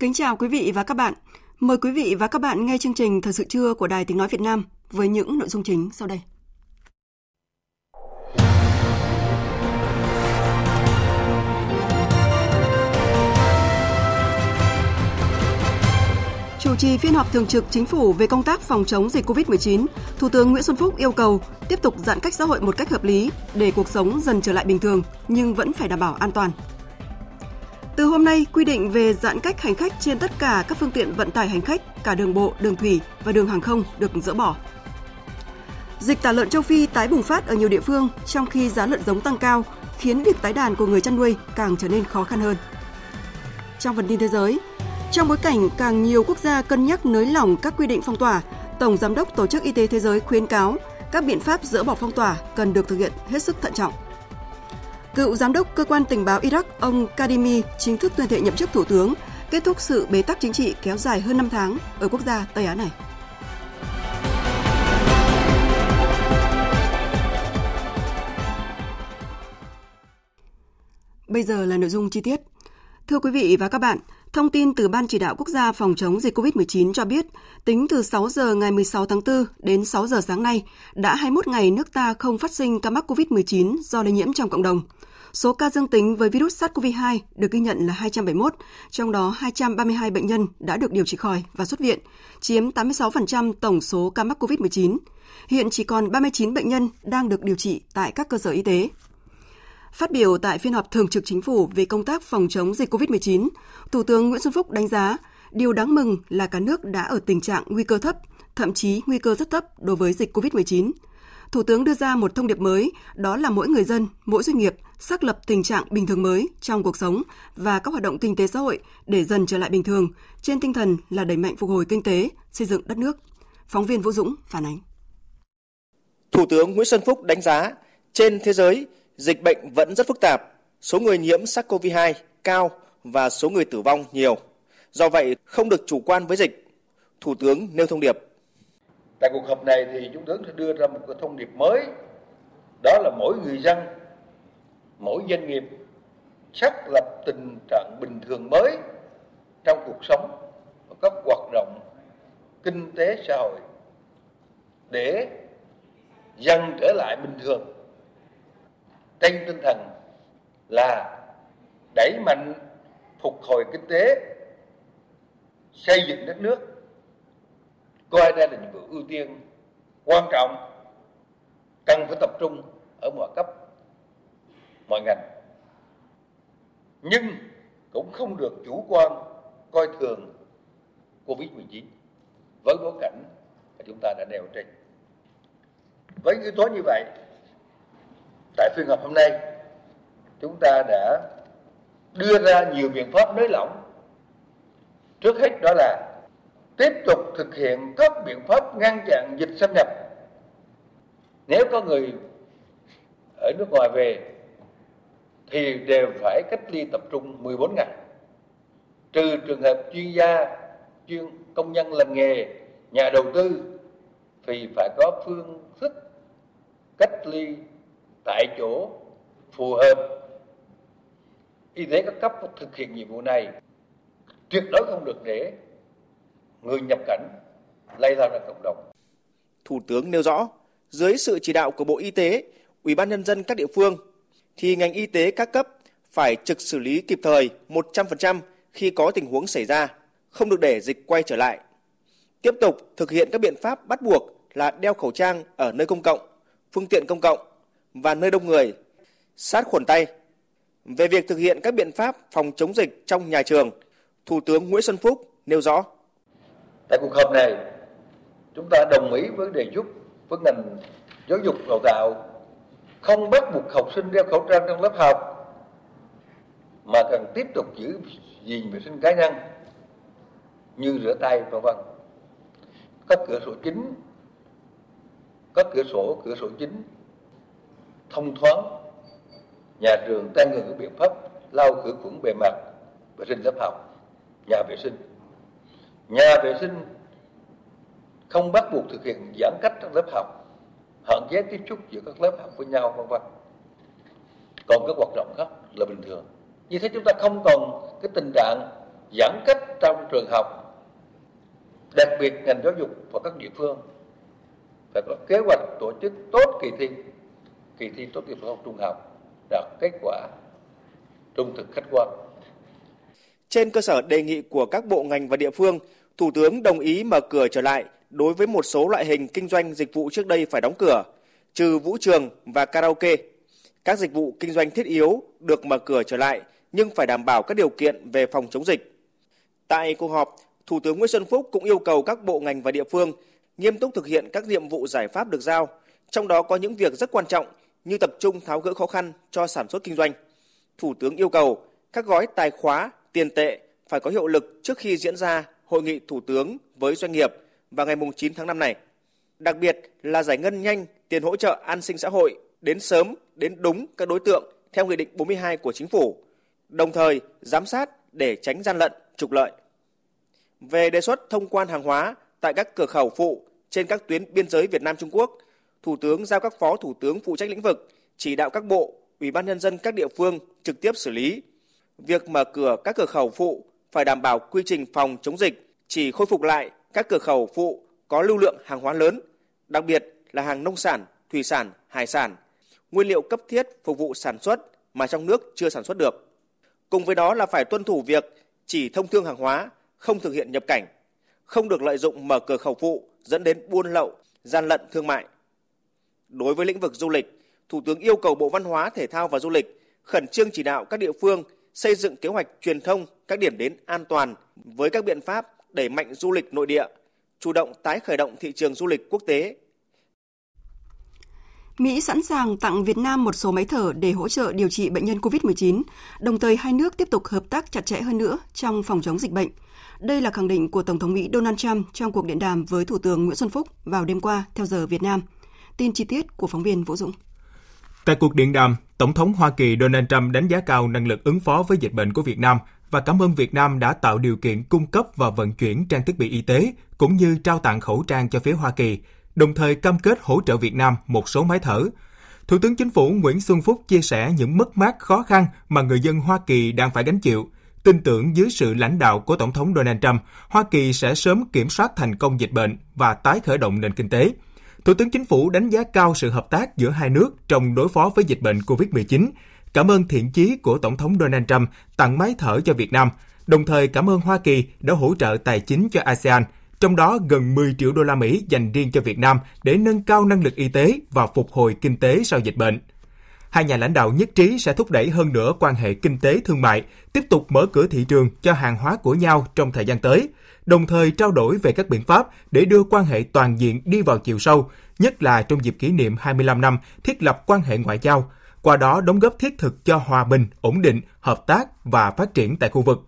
Kính chào quý vị và các bạn. Mời quý vị và các bạn nghe chương trình Thời sự trưa của Đài Tiếng Nói Việt Nam với những nội dung chính sau đây. Chủ trì phiên họp thường trực chính phủ về công tác phòng chống dịch COVID-19, Thủ tướng Nguyễn Xuân Phúc yêu cầu tiếp tục giãn cách xã hội một cách hợp lý để cuộc sống dần trở lại bình thường nhưng vẫn phải đảm bảo an toàn. Từ hôm nay, quy định về giãn cách hành khách trên tất cả các phương tiện vận tải hành khách, cả đường bộ, đường thủy và đường hàng không được dỡ bỏ. Dịch tả lợn châu Phi tái bùng phát ở nhiều địa phương trong khi giá lợn giống tăng cao, khiến việc tái đàn của người chăn nuôi càng trở nên khó khăn hơn. Trong phần tin thế giới, trong bối cảnh càng nhiều quốc gia cân nhắc nới lỏng các quy định phong tỏa, Tổng Giám đốc Tổ chức Y tế Thế giới khuyến cáo các biện pháp dỡ bỏ phong tỏa cần được thực hiện hết sức thận trọng. Cựu giám đốc cơ quan tình báo Iraq ông Kadimi chính thức tuyên thệ nhậm chức thủ tướng, kết thúc sự bế tắc chính trị kéo dài hơn 5 tháng ở quốc gia Tây Á này. Bây giờ là nội dung chi tiết. Thưa quý vị và các bạn, thông tin từ Ban chỉ đạo quốc gia phòng chống dịch COVID-19 cho biết, tính từ 6 giờ ngày 16 tháng 4 đến 6 giờ sáng nay, đã 21 ngày nước ta không phát sinh ca mắc COVID-19 do lây nhiễm trong cộng đồng. Số ca dương tính với virus SARS-CoV-2 được ghi nhận là 271, trong đó 232 bệnh nhân đã được điều trị khỏi và xuất viện, chiếm 86% tổng số ca mắc COVID-19. Hiện chỉ còn 39 bệnh nhân đang được điều trị tại các cơ sở y tế. Phát biểu tại phiên họp thường trực chính phủ về công tác phòng chống dịch COVID-19, Thủ tướng Nguyễn Xuân Phúc đánh giá điều đáng mừng là cả nước đã ở tình trạng nguy cơ thấp, thậm chí nguy cơ rất thấp đối với dịch COVID-19. Thủ tướng đưa ra một thông điệp mới, đó là mỗi người dân, mỗi doanh nghiệp xác lập tình trạng bình thường mới trong cuộc sống và các hoạt động kinh tế xã hội để dần trở lại bình thường, trên tinh thần là đẩy mạnh phục hồi kinh tế, xây dựng đất nước. Phóng viên Vũ Dũng phản ánh. Thủ tướng Nguyễn Xuân Phúc đánh giá, trên thế giới, dịch bệnh vẫn rất phức tạp, số người nhiễm SARS-CoV-2 cao và số người tử vong nhiều. Do vậy, không được chủ quan với dịch. Thủ tướng nêu thông điệp. Tại cuộc họp này thì Thủ tướng sẽ đưa ra một cái thông điệp mới, đó là mỗi người dân, mỗi doanh nghiệp xác lập tình trạng bình thường mới trong cuộc sống và các hoạt động kinh tế xã hội để dần trở lại bình thường. Trên tinh thần là đẩy mạnh phục hồi kinh tế, xây dựng đất nước, coi đây là nhiệm vụ ưu tiên quan trọng cần phải tập trung ở mọi cấp mọi ngành nhưng cũng không được chủ quan coi thường Covid-19 với bối cảnh mà chúng ta đã nêu trên. Với yếu tố như vậy, tại phiên họp hôm nay, chúng ta đã đưa ra nhiều biện pháp nới lỏng. Trước hết đó là tiếp tục thực hiện các biện pháp ngăn chặn dịch xâm nhập. Nếu có người ở nước ngoài về thì đều phải cách ly tập trung 14 ngày. Trừ trường hợp chuyên gia, chuyên công nhân làm nghề, nhà đầu tư thì phải có phương thức cách ly tại chỗ phù hợp. Y tế các cấp thực hiện nhiệm vụ này tuyệt đối không được để người nhập cảnh lây lan ra cộng đồng. Thủ tướng nêu rõ, dưới sự chỉ đạo của Bộ Y tế, Ủy ban nhân dân các địa phương thì ngành y tế các cấp phải trực xử lý kịp thời 100% khi có tình huống xảy ra, không được để dịch quay trở lại. Tiếp tục thực hiện các biện pháp bắt buộc là đeo khẩu trang ở nơi công cộng, phương tiện công cộng và nơi đông người, sát khuẩn tay, Về việc thực hiện các biện pháp phòng chống dịch trong nhà trường, Thủ tướng Nguyễn Xuân Phúc nêu rõ. Tại cuộc họp này, chúng ta đồng ý với đề xuất với ngành giáo dục đào tạo không bắt buộc học sinh đeo khẩu trang trong lớp học, mà cần tiếp tục giữ gìn vệ sinh cá nhân như rửa tay, vân vân. Các cửa sổ chính các cửa sổ cửa sổ chính, thông thoáng. Nhà trường tăng cường các biện pháp lau khử khuẩn bề mặt, vệ sinh lớp học, nhà vệ sinh. Nhà vệ sinh không bắt buộc thực hiện giãn cách trong lớp học hạn chế tiếp xúc giữa các lớp học với nhau, vân vân. Còn các hoạt động khác là bình thường. Như thế chúng ta không còn cái tình trạng giãn cách trong trường học, đặc biệt ngành giáo dục và các địa phương. Phải có kế hoạch tổ chức tốt kỳ thi kỳ thi tốt nghiệp phổ trung học, đạt kết quả trung thực khách quan. Trên cơ sở đề nghị của các bộ ngành và địa phương, thủ tướng đồng ý mở cửa trở lại đối với một số loại hình kinh doanh dịch vụ trước đây phải đóng cửa, trừ vũ trường và karaoke. Các dịch vụ kinh doanh thiết yếu được mở cửa trở lại nhưng phải đảm bảo các điều kiện về phòng chống dịch. Tại cuộc họp, Thủ tướng Nguyễn Xuân Phúc cũng yêu cầu các bộ ngành và địa phương nghiêm túc thực hiện các nhiệm vụ giải pháp được giao, trong đó có những việc rất quan trọng như tập trung tháo gỡ khó khăn cho sản xuất kinh doanh. Thủ tướng yêu cầu các gói tài khóa, tiền tệ phải có hiệu lực trước khi diễn ra hội nghị thủ tướng với doanh nghiệp vào ngày 9 tháng 5 này. Đặc biệt là giải ngân nhanh tiền hỗ trợ an sinh xã hội đến sớm, đến đúng các đối tượng theo Nghị định 42 của Chính phủ, đồng thời giám sát để tránh gian lận, trục lợi. Về đề xuất thông quan hàng hóa tại các cửa khẩu phụ trên các tuyến biên giới Việt Nam Trung Quốc, Thủ tướng giao các phó thủ tướng phụ trách lĩnh vực chỉ đạo các bộ, ủy ban nhân dân các địa phương trực tiếp xử lý. Việc mở cửa các cửa khẩu phụ phải đảm bảo quy trình phòng chống dịch, chỉ khôi phục lại các cửa khẩu phụ có lưu lượng hàng hóa lớn, đặc biệt là hàng nông sản, thủy sản, hải sản, nguyên liệu cấp thiết phục vụ sản xuất mà trong nước chưa sản xuất được. Cùng với đó là phải tuân thủ việc chỉ thông thương hàng hóa, không thực hiện nhập cảnh, không được lợi dụng mở cửa khẩu phụ dẫn đến buôn lậu, gian lận thương mại. Đối với lĩnh vực du lịch, Thủ tướng yêu cầu Bộ Văn hóa, Thể thao và Du lịch khẩn trương chỉ đạo các địa phương xây dựng kế hoạch truyền thông các điểm đến an toàn với các biện pháp đẩy mạnh du lịch nội địa, chủ động tái khởi động thị trường du lịch quốc tế. Mỹ sẵn sàng tặng Việt Nam một số máy thở để hỗ trợ điều trị bệnh nhân COVID-19, đồng thời hai nước tiếp tục hợp tác chặt chẽ hơn nữa trong phòng chống dịch bệnh. Đây là khẳng định của Tổng thống Mỹ Donald Trump trong cuộc điện đàm với Thủ tướng Nguyễn Xuân Phúc vào đêm qua theo giờ Việt Nam. Tin chi tiết của phóng viên Vũ Dũng. Tại cuộc điện đàm, Tổng thống Hoa Kỳ Donald Trump đánh giá cao năng lực ứng phó với dịch bệnh của Việt Nam và cảm ơn Việt Nam đã tạo điều kiện cung cấp và vận chuyển trang thiết bị y tế cũng như trao tặng khẩu trang cho phía Hoa Kỳ, đồng thời cam kết hỗ trợ Việt Nam một số máy thở. Thủ tướng Chính phủ Nguyễn Xuân Phúc chia sẻ những mất mát khó khăn mà người dân Hoa Kỳ đang phải gánh chịu. Tin tưởng dưới sự lãnh đạo của Tổng thống Donald Trump, Hoa Kỳ sẽ sớm kiểm soát thành công dịch bệnh và tái khởi động nền kinh tế. Thủ tướng Chính phủ đánh giá cao sự hợp tác giữa hai nước trong đối phó với dịch bệnh COVID-19, cảm ơn thiện chí của Tổng thống Donald Trump tặng máy thở cho Việt Nam, đồng thời cảm ơn Hoa Kỳ đã hỗ trợ tài chính cho ASEAN, trong đó gần 10 triệu đô la Mỹ dành riêng cho Việt Nam để nâng cao năng lực y tế và phục hồi kinh tế sau dịch bệnh. Hai nhà lãnh đạo nhất trí sẽ thúc đẩy hơn nữa quan hệ kinh tế thương mại, tiếp tục mở cửa thị trường cho hàng hóa của nhau trong thời gian tới, đồng thời trao đổi về các biện pháp để đưa quan hệ toàn diện đi vào chiều sâu, nhất là trong dịp kỷ niệm 25 năm thiết lập quan hệ ngoại giao, qua đó đóng góp thiết thực cho hòa bình, ổn định, hợp tác và phát triển tại khu vực.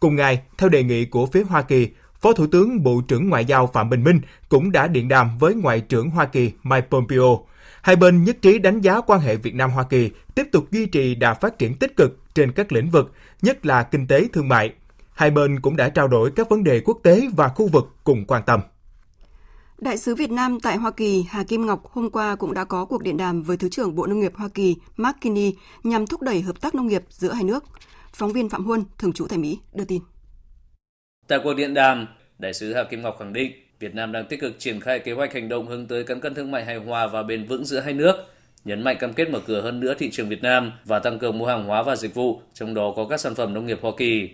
Cùng ngày, theo đề nghị của phía Hoa Kỳ, Phó Thủ tướng Bộ trưởng Ngoại giao Phạm Bình Minh cũng đã điện đàm với Ngoại trưởng Hoa Kỳ Mike Pompeo. Hai bên nhất trí đánh giá quan hệ Việt Nam-Hoa Kỳ tiếp tục duy trì đà phát triển tích cực trên các lĩnh vực, nhất là kinh tế thương mại. Hai bên cũng đã trao đổi các vấn đề quốc tế và khu vực cùng quan tâm. Đại sứ Việt Nam tại Hoa Kỳ Hà Kim Ngọc hôm qua cũng đã có cuộc điện đàm với Thứ trưởng Bộ Nông nghiệp Hoa Kỳ Mark Kinney nhằm thúc đẩy hợp tác nông nghiệp giữa hai nước. Phóng viên Phạm Huân, thường trú tại Mỹ, đưa tin. Tại cuộc điện đàm, Đại sứ Hà Kim Ngọc khẳng định Việt Nam đang tích cực triển khai kế hoạch hành động hướng tới cán cân thương mại hài hòa và bền vững giữa hai nước, nhấn mạnh cam kết mở cửa hơn nữa thị trường Việt Nam và tăng cường mua hàng hóa và dịch vụ, trong đó có các sản phẩm nông nghiệp Hoa Kỳ.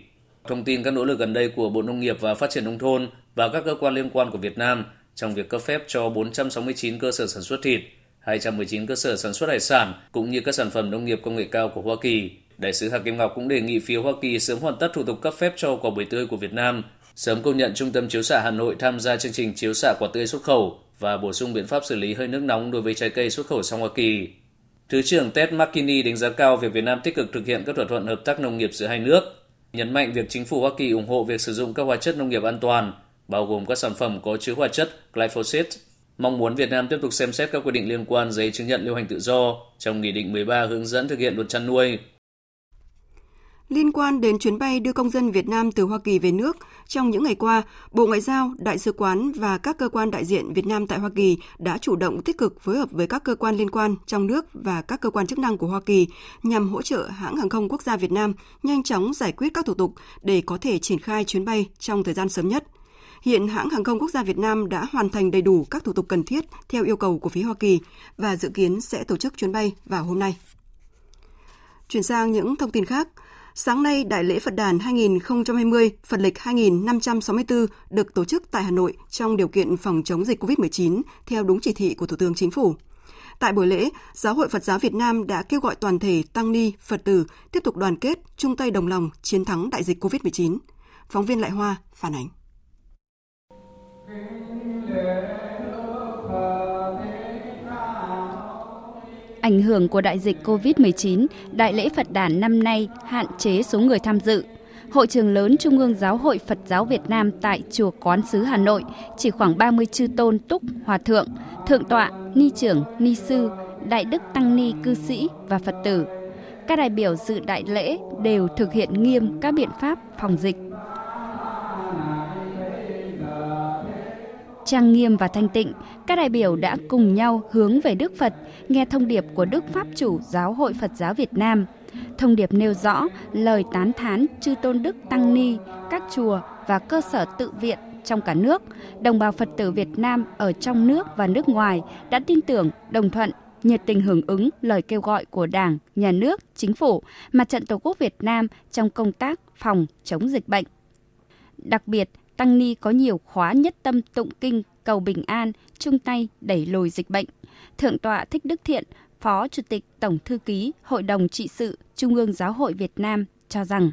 Thông tin các nỗ lực gần đây của Bộ Nông nghiệp và Phát triển Nông thôn và các cơ quan liên quan của Việt Nam trong việc cấp phép cho 469 cơ sở sản xuất thịt, 219 cơ sở sản xuất hải sản cũng như các sản phẩm nông nghiệp công nghệ cao của Hoa Kỳ. Đại sứ Hà Kim Ngọc cũng đề nghị phía Hoa Kỳ sớm hoàn tất thủ tục cấp phép cho quả bưởi tươi của Việt Nam, sớm công nhận Trung tâm Chiếu xạ Hà Nội tham gia chương trình chiếu xạ quả tươi xuất khẩu và bổ sung biện pháp xử lý hơi nước nóng đối với trái cây xuất khẩu sang Hoa Kỳ. Thứ trưởng Ted McKinney đánh giá cao việc Việt Nam tích cực thực hiện các thỏa thuận hợp tác nông nghiệp giữa hai nước, nhấn mạnh việc chính phủ Hoa Kỳ ủng hộ việc sử dụng các hóa chất nông nghiệp an toàn, bao gồm các sản phẩm có chứa hóa chất glyphosate, mong muốn Việt Nam tiếp tục xem xét các quy định liên quan giấy chứng nhận lưu hành tự do trong Nghị định 13 hướng dẫn thực hiện luật chăn nuôi. Liên quan đến chuyến bay đưa công dân Việt Nam từ Hoa Kỳ về nước, trong những ngày qua, Bộ Ngoại giao, Đại sứ quán và các cơ quan đại diện Việt Nam tại Hoa Kỳ đã chủ động tích cực phối hợp với các cơ quan liên quan trong nước và các cơ quan chức năng của Hoa Kỳ nhằm hỗ trợ hãng hàng không quốc gia Việt Nam nhanh chóng giải quyết các thủ tục để có thể triển khai chuyến bay trong thời gian sớm nhất. Hiện hãng hàng không quốc gia Việt Nam đã hoàn thành đầy đủ các thủ tục cần thiết theo yêu cầu của phía Hoa Kỳ và dự kiến sẽ tổ chức chuyến bay vào hôm nay. Chuyển sang những thông tin khác, Sáng nay, Đại lễ Phật đàn 2020 Phật lịch 2564 được tổ chức tại Hà Nội trong điều kiện phòng chống dịch COVID-19 theo đúng chỉ thị của Thủ tướng Chính phủ. Tại buổi lễ, Giáo hội Phật giáo Việt Nam đã kêu gọi toàn thể tăng ni, Phật tử tiếp tục đoàn kết, chung tay đồng lòng chiến thắng đại dịch COVID-19. Phóng viên Lại Hoa phản ánh. Ảnh hưởng của đại dịch COVID-19, Đại lễ Phật đản năm nay hạn chế số người tham dự. Hội trường lớn Trung ương Giáo hội Phật giáo Việt Nam tại Chùa Quán Sứ Hà Nội chỉ khoảng 30 chư tôn túc, hòa thượng, thượng tọa, ni trưởng, ni sư, đại đức tăng ni cư sĩ và Phật tử. Các đại biểu dự đại lễ đều thực hiện nghiêm các biện pháp phòng dịch. Trang nghiêm và thanh tịnh, các đại biểu đã cùng nhau hướng về Đức Phật, nghe thông điệp của Đức Pháp chủ Giáo hội Phật giáo Việt Nam. Thông điệp nêu rõ lời tán thán chư tôn đức tăng ni, các chùa và cơ sở tự viện trong cả nước, đồng bào Phật tử Việt Nam ở trong nước và nước ngoài đã tin tưởng, đồng thuận, nhiệt tình hưởng ứng lời kêu gọi của Đảng, Nhà nước, Chính phủ, Mặt trận Tổ quốc Việt Nam trong công tác phòng chống dịch bệnh. Đặc biệt, Tăng Ni có nhiều khóa nhất tâm tụng kinh cầu bình an, chung tay đẩy lùi dịch bệnh. Thượng tọa Thích Đức Thiện, Phó Chủ tịch Tổng Thư ký Hội đồng trị sự Trung ương Giáo hội Việt Nam cho rằng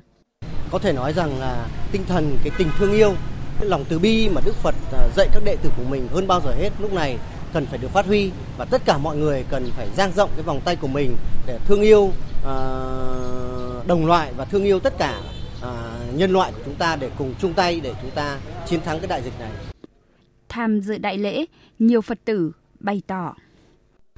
Có thể nói rằng là tinh thần cái tình thương yêu, cái lòng từ bi mà Đức Phật à, dạy các đệ tử của mình hơn bao giờ hết lúc này cần phải được phát huy và tất cả mọi người cần phải dang rộng cái vòng tay của mình để thương yêu à, đồng loại và thương yêu tất cả nhân loại của chúng ta để cùng chung tay để chúng ta chiến thắng cái đại dịch này. Tham dự đại lễ, nhiều Phật tử bày tỏ.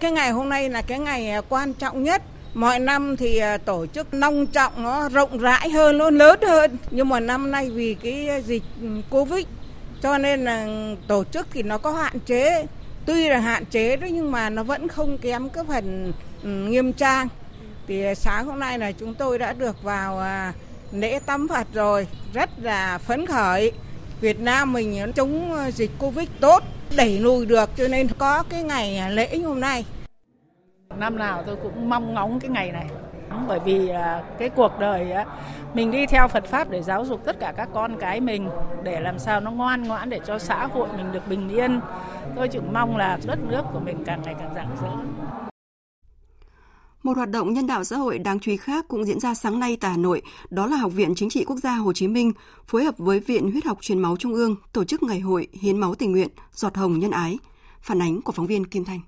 Cái ngày hôm nay là cái ngày à, quan trọng nhất. Mọi năm thì à, tổ chức nông trọng nó rộng rãi hơn, nó lớn hơn. Nhưng mà năm nay vì cái dịch Covid cho nên là tổ chức thì nó có hạn chế. Tuy là hạn chế đó nhưng mà nó vẫn không kém cái phần ừ, nghiêm trang. Thì sáng hôm nay là chúng tôi đã được vào à, lễ tắm Phật rồi, rất là phấn khởi. Việt Nam mình chống dịch Covid tốt, đẩy lùi được cho nên có cái ngày lễ hôm nay. Năm nào tôi cũng mong ngóng cái ngày này bởi vì cái cuộc đời mình đi theo Phật pháp để giáo dục tất cả các con cái mình để làm sao nó ngoan ngoãn để cho xã hội mình được bình yên. Tôi chỉ mong là đất nước của mình càng ngày càng rạng rỡ. Một hoạt động nhân đạo xã hội đáng chú ý khác cũng diễn ra sáng nay tại Hà Nội, đó là Học viện Chính trị Quốc gia Hồ Chí Minh phối hợp với Viện Huyết học Truyền máu Trung ương tổ chức ngày hội hiến máu tình nguyện giọt hồng nhân ái. Phản ánh của phóng viên Kim Thanh.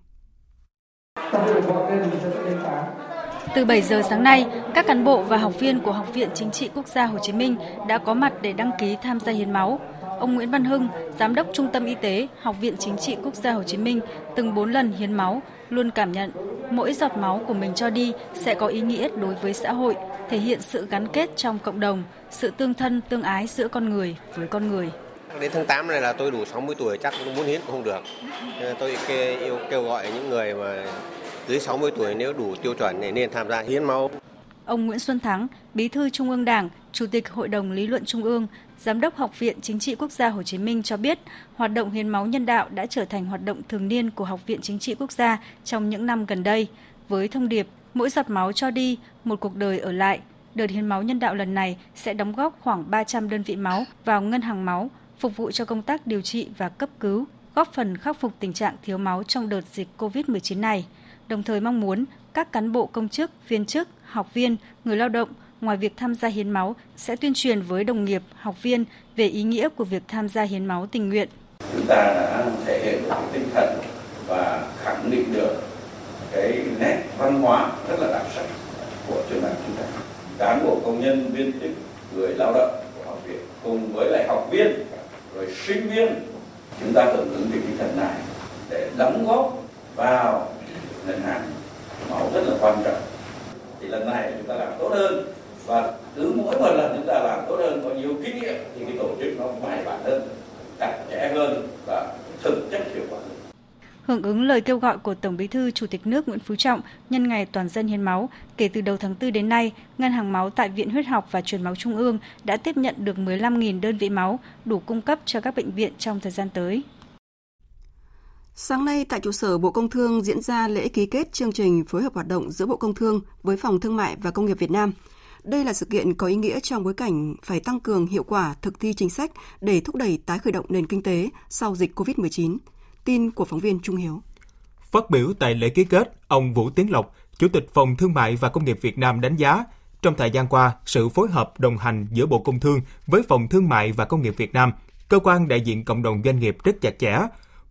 Từ 7 giờ sáng nay, các cán bộ và học viên của Học viện Chính trị Quốc gia Hồ Chí Minh đã có mặt để đăng ký tham gia hiến máu. Ông Nguyễn Văn Hưng, Giám đốc Trung tâm Y tế Học viện Chính trị Quốc gia Hồ Chí Minh, từng 4 lần hiến máu, luôn cảm nhận mỗi giọt máu của mình cho đi sẽ có ý nghĩa đối với xã hội, thể hiện sự gắn kết trong cộng đồng, sự tương thân tương ái giữa con người với con người. Đến tháng 8 này là tôi đủ 60 tuổi chắc muốn hiến cũng không được. Tôi kêu, kêu gọi những người mà dưới 60 tuổi nếu đủ tiêu chuẩn thì nên tham gia hiến máu. Ông Nguyễn Xuân Thắng, Bí thư Trung ương Đảng, Chủ tịch Hội đồng Lý luận Trung ương, Giám đốc Học viện Chính trị Quốc gia Hồ Chí Minh cho biết, hoạt động hiến máu nhân đạo đã trở thành hoạt động thường niên của Học viện Chính trị Quốc gia trong những năm gần đây. Với thông điệp mỗi giọt máu cho đi, một cuộc đời ở lại, đợt hiến máu nhân đạo lần này sẽ đóng góp khoảng 300 đơn vị máu vào ngân hàng máu, phục vụ cho công tác điều trị và cấp cứu, góp phần khắc phục tình trạng thiếu máu trong đợt dịch COVID-19 này. đồng thời mong muốn các cán bộ công chức, viên chức, học viên, người lao động ngoài việc tham gia hiến máu sẽ tuyên truyền với đồng nghiệp, học viên về ý nghĩa của việc tham gia hiến máu tình nguyện. Chúng ta đã thể hiện được tinh thần và khẳng định được cái nét văn hóa rất là đặc sắc của trường đại chúng ta. Cán bộ công nhân, viên chức, người lao động của học viện cùng với lại học viên rồi sinh viên chúng ta hưởng ứng cái tinh thần này để đóng góp vào ngân hàng máu rất là quan trọng thì lần này chúng ta làm tốt hơn và cứ mỗi một lần chúng ta làm tốt hơn có nhiều kinh nghiệm thì cái tổ chức nó bài bản hơn chặt chẽ hơn và thực chất hiệu quả hơn Hưởng ứng lời kêu gọi của Tổng Bí thư Chủ tịch nước Nguyễn Phú Trọng nhân ngày toàn dân hiến máu, kể từ đầu tháng 4 đến nay, Ngân hàng máu tại Viện Huyết học và Truyền máu Trung ương đã tiếp nhận được 15.000 đơn vị máu đủ cung cấp cho các bệnh viện trong thời gian tới. Sáng nay tại trụ sở Bộ Công Thương diễn ra lễ ký kết chương trình phối hợp hoạt động giữa Bộ Công Thương với Phòng Thương mại và Công nghiệp Việt Nam. Đây là sự kiện có ý nghĩa trong bối cảnh phải tăng cường hiệu quả thực thi chính sách để thúc đẩy tái khởi động nền kinh tế sau dịch COVID-19. Tin của phóng viên Trung Hiếu. Phát biểu tại lễ ký kết, ông Vũ Tiến Lộc, Chủ tịch Phòng Thương mại và Công nghiệp Việt Nam đánh giá, trong thời gian qua, sự phối hợp đồng hành giữa Bộ Công Thương với Phòng Thương mại và Công nghiệp Việt Nam, cơ quan đại diện cộng đồng doanh nghiệp rất chặt chẽ,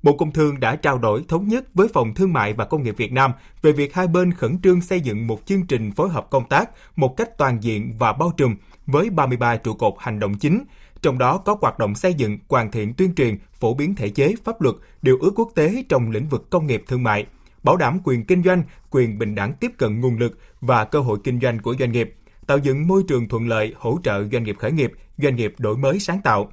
Bộ Công Thương đã trao đổi thống nhất với Phòng Thương mại và Công nghiệp Việt Nam về việc hai bên khẩn trương xây dựng một chương trình phối hợp công tác một cách toàn diện và bao trùm với 33 trụ cột hành động chính, trong đó có hoạt động xây dựng, hoàn thiện tuyên truyền, phổ biến thể chế, pháp luật, điều ước quốc tế trong lĩnh vực công nghiệp thương mại, bảo đảm quyền kinh doanh, quyền bình đẳng tiếp cận nguồn lực và cơ hội kinh doanh của doanh nghiệp, tạo dựng môi trường thuận lợi hỗ trợ doanh nghiệp khởi nghiệp, doanh nghiệp đổi mới sáng tạo,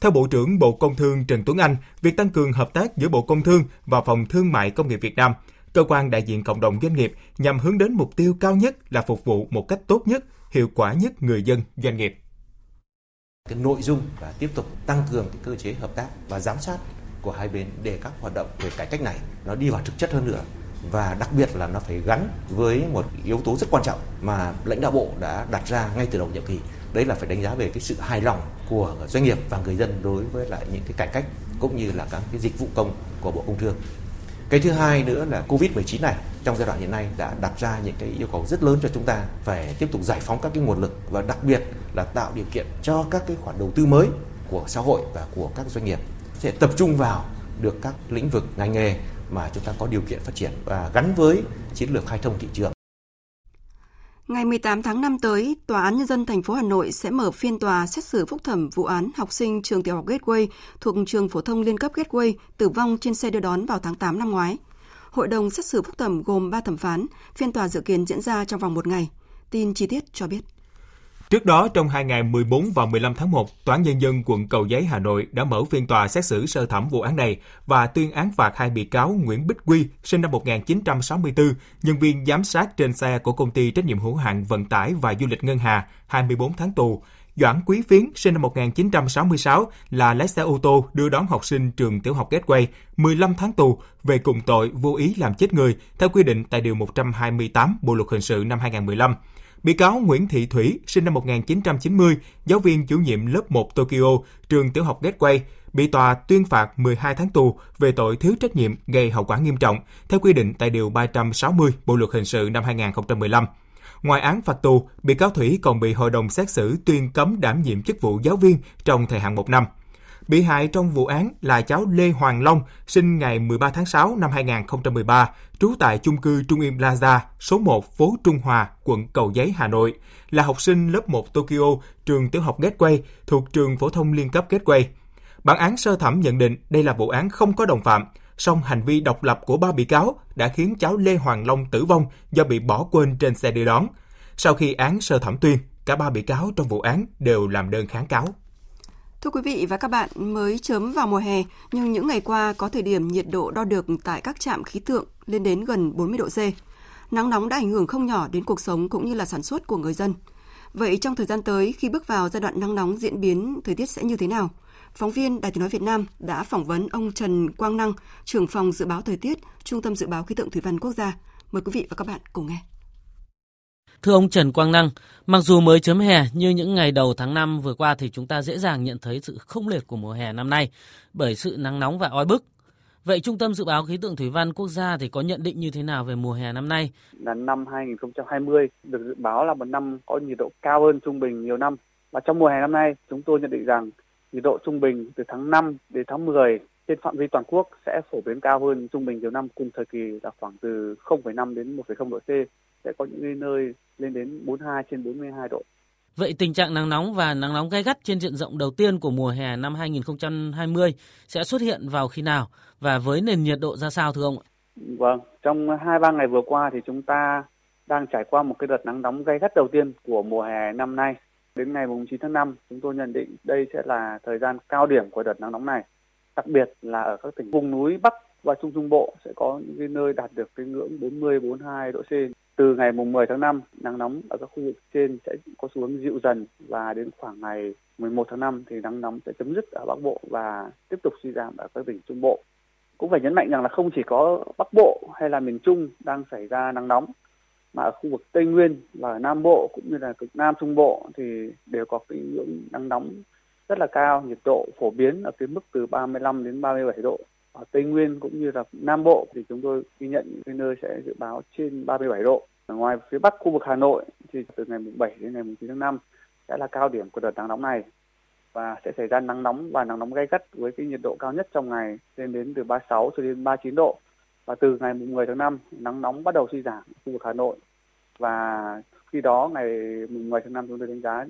theo Bộ trưởng Bộ Công Thương Trần Tuấn Anh, việc tăng cường hợp tác giữa Bộ Công Thương và Phòng Thương mại Công nghiệp Việt Nam, cơ quan đại diện cộng đồng doanh nghiệp nhằm hướng đến mục tiêu cao nhất là phục vụ một cách tốt nhất, hiệu quả nhất người dân, doanh nghiệp. Cái nội dung và tiếp tục tăng cường cái cơ chế hợp tác và giám sát của hai bên để các hoạt động về cải cách này nó đi vào thực chất hơn nữa và đặc biệt là nó phải gắn với một yếu tố rất quan trọng mà lãnh đạo bộ đã đặt ra ngay từ đầu nhiệm kỳ đấy là phải đánh giá về cái sự hài lòng của doanh nghiệp và người dân đối với lại những cái cải cách cũng như là các cái dịch vụ công của Bộ Công Thương. Cái thứ hai nữa là Covid-19 này, trong giai đoạn hiện nay đã đặt ra những cái yêu cầu rất lớn cho chúng ta phải tiếp tục giải phóng các cái nguồn lực và đặc biệt là tạo điều kiện cho các cái khoản đầu tư mới của xã hội và của các doanh nghiệp sẽ tập trung vào được các lĩnh vực ngành nghề mà chúng ta có điều kiện phát triển và gắn với chiến lược khai thông thị trường Ngày 18 tháng 5 tới, Tòa án Nhân dân thành phố Hà Nội sẽ mở phiên tòa xét xử phúc thẩm vụ án học sinh trường tiểu học Gateway thuộc trường phổ thông liên cấp Gateway tử vong trên xe đưa đón vào tháng 8 năm ngoái. Hội đồng xét xử phúc thẩm gồm 3 thẩm phán, phiên tòa dự kiến diễn ra trong vòng một ngày. Tin chi tiết cho biết. Trước đó, trong hai ngày 14 và 15 tháng 1, Tòa án Nhân dân quận Cầu Giấy, Hà Nội đã mở phiên tòa xét xử sơ thẩm vụ án này và tuyên án phạt hai bị cáo Nguyễn Bích Quy, sinh năm 1964, nhân viên giám sát trên xe của công ty trách nhiệm hữu hạn vận tải và du lịch Ngân Hà, 24 tháng tù, Doãn Quý Phiến, sinh năm 1966, là lái xe ô tô đưa đón học sinh trường tiểu học Gateway, 15 tháng tù về cùng tội vô ý làm chết người theo quy định tại Điều 128 Bộ Luật Hình sự năm 2015. Bị cáo Nguyễn Thị Thủy, sinh năm 1990, giáo viên chủ nhiệm lớp 1 Tokyo, trường tiểu học Gateway, bị tòa tuyên phạt 12 tháng tù về tội thiếu trách nhiệm gây hậu quả nghiêm trọng, theo quy định tại Điều 360 Bộ Luật Hình sự năm 2015. Ngoài án phạt tù, bị cáo Thủy còn bị hội đồng xét xử tuyên cấm đảm nhiệm chức vụ giáo viên trong thời hạn một năm. Bị hại trong vụ án là cháu Lê Hoàng Long, sinh ngày 13 tháng 6 năm 2013, trú tại chung cư Trung Yên Plaza, số 1 phố Trung Hòa, quận Cầu Giấy, Hà Nội, là học sinh lớp 1 Tokyo, trường tiểu học Gateway, thuộc trường phổ thông liên cấp Gateway. Bản án sơ thẩm nhận định đây là vụ án không có đồng phạm, song hành vi độc lập của ba bị cáo đã khiến cháu Lê Hoàng Long tử vong do bị bỏ quên trên xe đưa đón. Sau khi án sơ thẩm tuyên, cả ba bị cáo trong vụ án đều làm đơn kháng cáo. Thưa quý vị và các bạn, mới chớm vào mùa hè, nhưng những ngày qua có thời điểm nhiệt độ đo được tại các trạm khí tượng lên đến gần 40 độ C. Nắng nóng đã ảnh hưởng không nhỏ đến cuộc sống cũng như là sản xuất của người dân. Vậy trong thời gian tới, khi bước vào giai đoạn nắng nóng diễn biến, thời tiết sẽ như thế nào? Phóng viên Đài tiếng nói Việt Nam đã phỏng vấn ông Trần Quang Năng, trưởng phòng dự báo thời tiết, Trung tâm Dự báo Khí tượng Thủy văn Quốc gia. Mời quý vị và các bạn cùng nghe. Thưa ông Trần Quang Năng, mặc dù mới chớm hè như những ngày đầu tháng 5 vừa qua thì chúng ta dễ dàng nhận thấy sự không liệt của mùa hè năm nay bởi sự nắng nóng và oi bức. Vậy Trung tâm Dự báo Khí tượng Thủy văn Quốc gia thì có nhận định như thế nào về mùa hè năm nay? Là năm 2020 được dự báo là một năm có nhiệt độ cao hơn trung bình nhiều năm. Và trong mùa hè năm nay, chúng tôi nhận định rằng nhiệt độ trung bình từ tháng 5 đến tháng 10 trên phạm vi toàn quốc sẽ phổ biến cao hơn trung bình nhiều năm cùng thời kỳ là khoảng từ 0,5 đến 1,0 độ C. Sẽ có những nơi lên đến 42 trên 42 độ. Vậy tình trạng nắng nóng và nắng nóng gai gắt trên diện rộng đầu tiên của mùa hè năm 2020 sẽ xuất hiện vào khi nào và với nền nhiệt độ ra sao thưa ông ạ? Vâng, trong 2-3 ngày vừa qua thì chúng ta đang trải qua một cái đợt nắng nóng gai gắt đầu tiên của mùa hè năm nay. Đến ngày 9 tháng 5, chúng tôi nhận định đây sẽ là thời gian cao điểm của đợt nắng nóng này. Đặc biệt là ở các tỉnh vùng núi Bắc và Trung Trung Bộ sẽ có những cái nơi đạt được cái ngưỡng 40 42 độ C. Từ ngày mùng 10 tháng 5, nắng nóng ở các khu vực trên sẽ có xu hướng dịu dần và đến khoảng ngày 11 tháng 5 thì nắng nóng sẽ chấm dứt ở Bắc Bộ và tiếp tục suy giảm ở các tỉnh Trung Bộ. Cũng phải nhấn mạnh rằng là không chỉ có Bắc Bộ hay là miền Trung đang xảy ra nắng nóng mà ở khu vực Tây Nguyên và ở Nam Bộ cũng như là cực Nam Trung Bộ thì đều có cái ngưỡng nắng nóng rất là cao, nhiệt độ phổ biến ở cái mức từ 35 đến 37 độ. Ở Tây Nguyên cũng như là Nam Bộ thì chúng tôi ghi nhận những cái nơi sẽ dự báo trên 37 độ. Ở ngoài phía Bắc khu vực Hà Nội thì từ ngày 7 đến ngày 9 tháng 5 sẽ là cao điểm của đợt nắng nóng này và sẽ xảy ra nắng nóng và nắng nóng gay gắt với cái nhiệt độ cao nhất trong ngày lên đến từ 36 cho đến 39 độ. Và từ ngày 10 tháng 5, nắng nóng bắt đầu suy giảm khu vực Hà Nội. Và khi đó ngày 10 tháng 5 chúng tôi đánh giá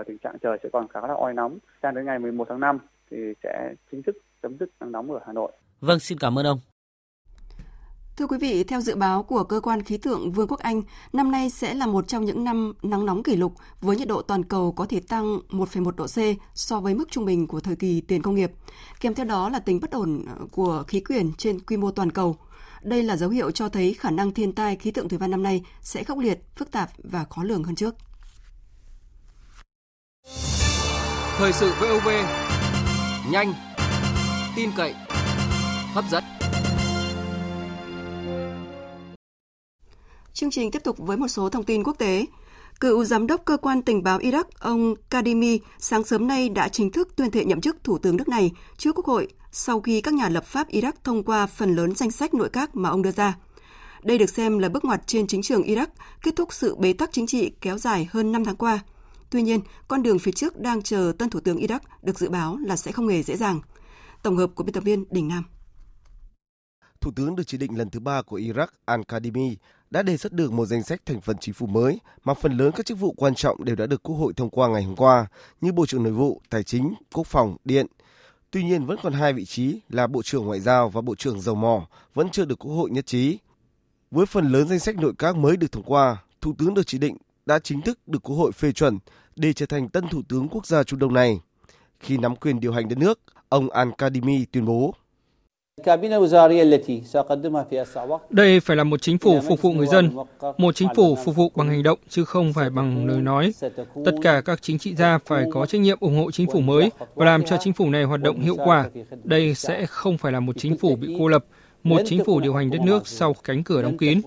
uh, tình trạng trời sẽ còn khá là oi nóng. Sang đến ngày 11 tháng 5 thì sẽ chính thức chấm dứt nắng nóng ở Hà Nội. Vâng, xin cảm ơn ông. Thưa quý vị, theo dự báo của cơ quan khí tượng Vương quốc Anh, năm nay sẽ là một trong những năm nắng nóng kỷ lục với nhiệt độ toàn cầu có thể tăng 1,1 độ C so với mức trung bình của thời kỳ tiền công nghiệp. Kèm theo đó là tính bất ổn của khí quyển trên quy mô toàn cầu. Đây là dấu hiệu cho thấy khả năng thiên tai khí tượng thủy văn năm nay sẽ khốc liệt, phức tạp và khó lường hơn trước. Thời sự VOV nhanh, tin cậy, hấp dẫn. Chương trình tiếp tục với một số thông tin quốc tế. Cựu giám đốc cơ quan tình báo Iraq ông Kadimi sáng sớm nay đã chính thức tuyên thệ nhậm chức thủ tướng nước này trước Quốc hội sau khi các nhà lập pháp Iraq thông qua phần lớn danh sách nội các mà ông đưa ra. Đây được xem là bước ngoặt trên chính trường Iraq, kết thúc sự bế tắc chính trị kéo dài hơn 5 tháng qua. Tuy nhiên, con đường phía trước đang chờ tân thủ tướng Iraq được dự báo là sẽ không hề dễ dàng. Tổng hợp của biên tập viên Đình Nam. Thủ tướng được chỉ định lần thứ ba của Iraq Al-Kadimi đã đề xuất được một danh sách thành phần chính phủ mới mà phần lớn các chức vụ quan trọng đều đã được Quốc hội thông qua ngày hôm qua như Bộ trưởng Nội vụ, Tài chính, Quốc phòng, Điện. Tuy nhiên vẫn còn hai vị trí là Bộ trưởng Ngoại giao và Bộ trưởng Dầu mỏ vẫn chưa được Quốc hội nhất trí. Với phần lớn danh sách nội các mới được thông qua, Thủ tướng được chỉ định đã chính thức được Quốc hội phê chuẩn để trở thành tân Thủ tướng quốc gia Trung Đông này. Khi nắm quyền điều hành đất nước, ông Al-Kadimi tuyên bố đây phải là một chính phủ phục vụ người dân, một chính phủ phục vụ bằng hành động chứ không phải bằng lời nói. Tất cả các chính trị gia phải có trách nhiệm ủng hộ chính phủ mới và làm cho chính phủ này hoạt động hiệu quả. Đây sẽ không phải là một chính phủ bị cô lập, một chính phủ điều hành đất nước sau cánh cửa đóng kín.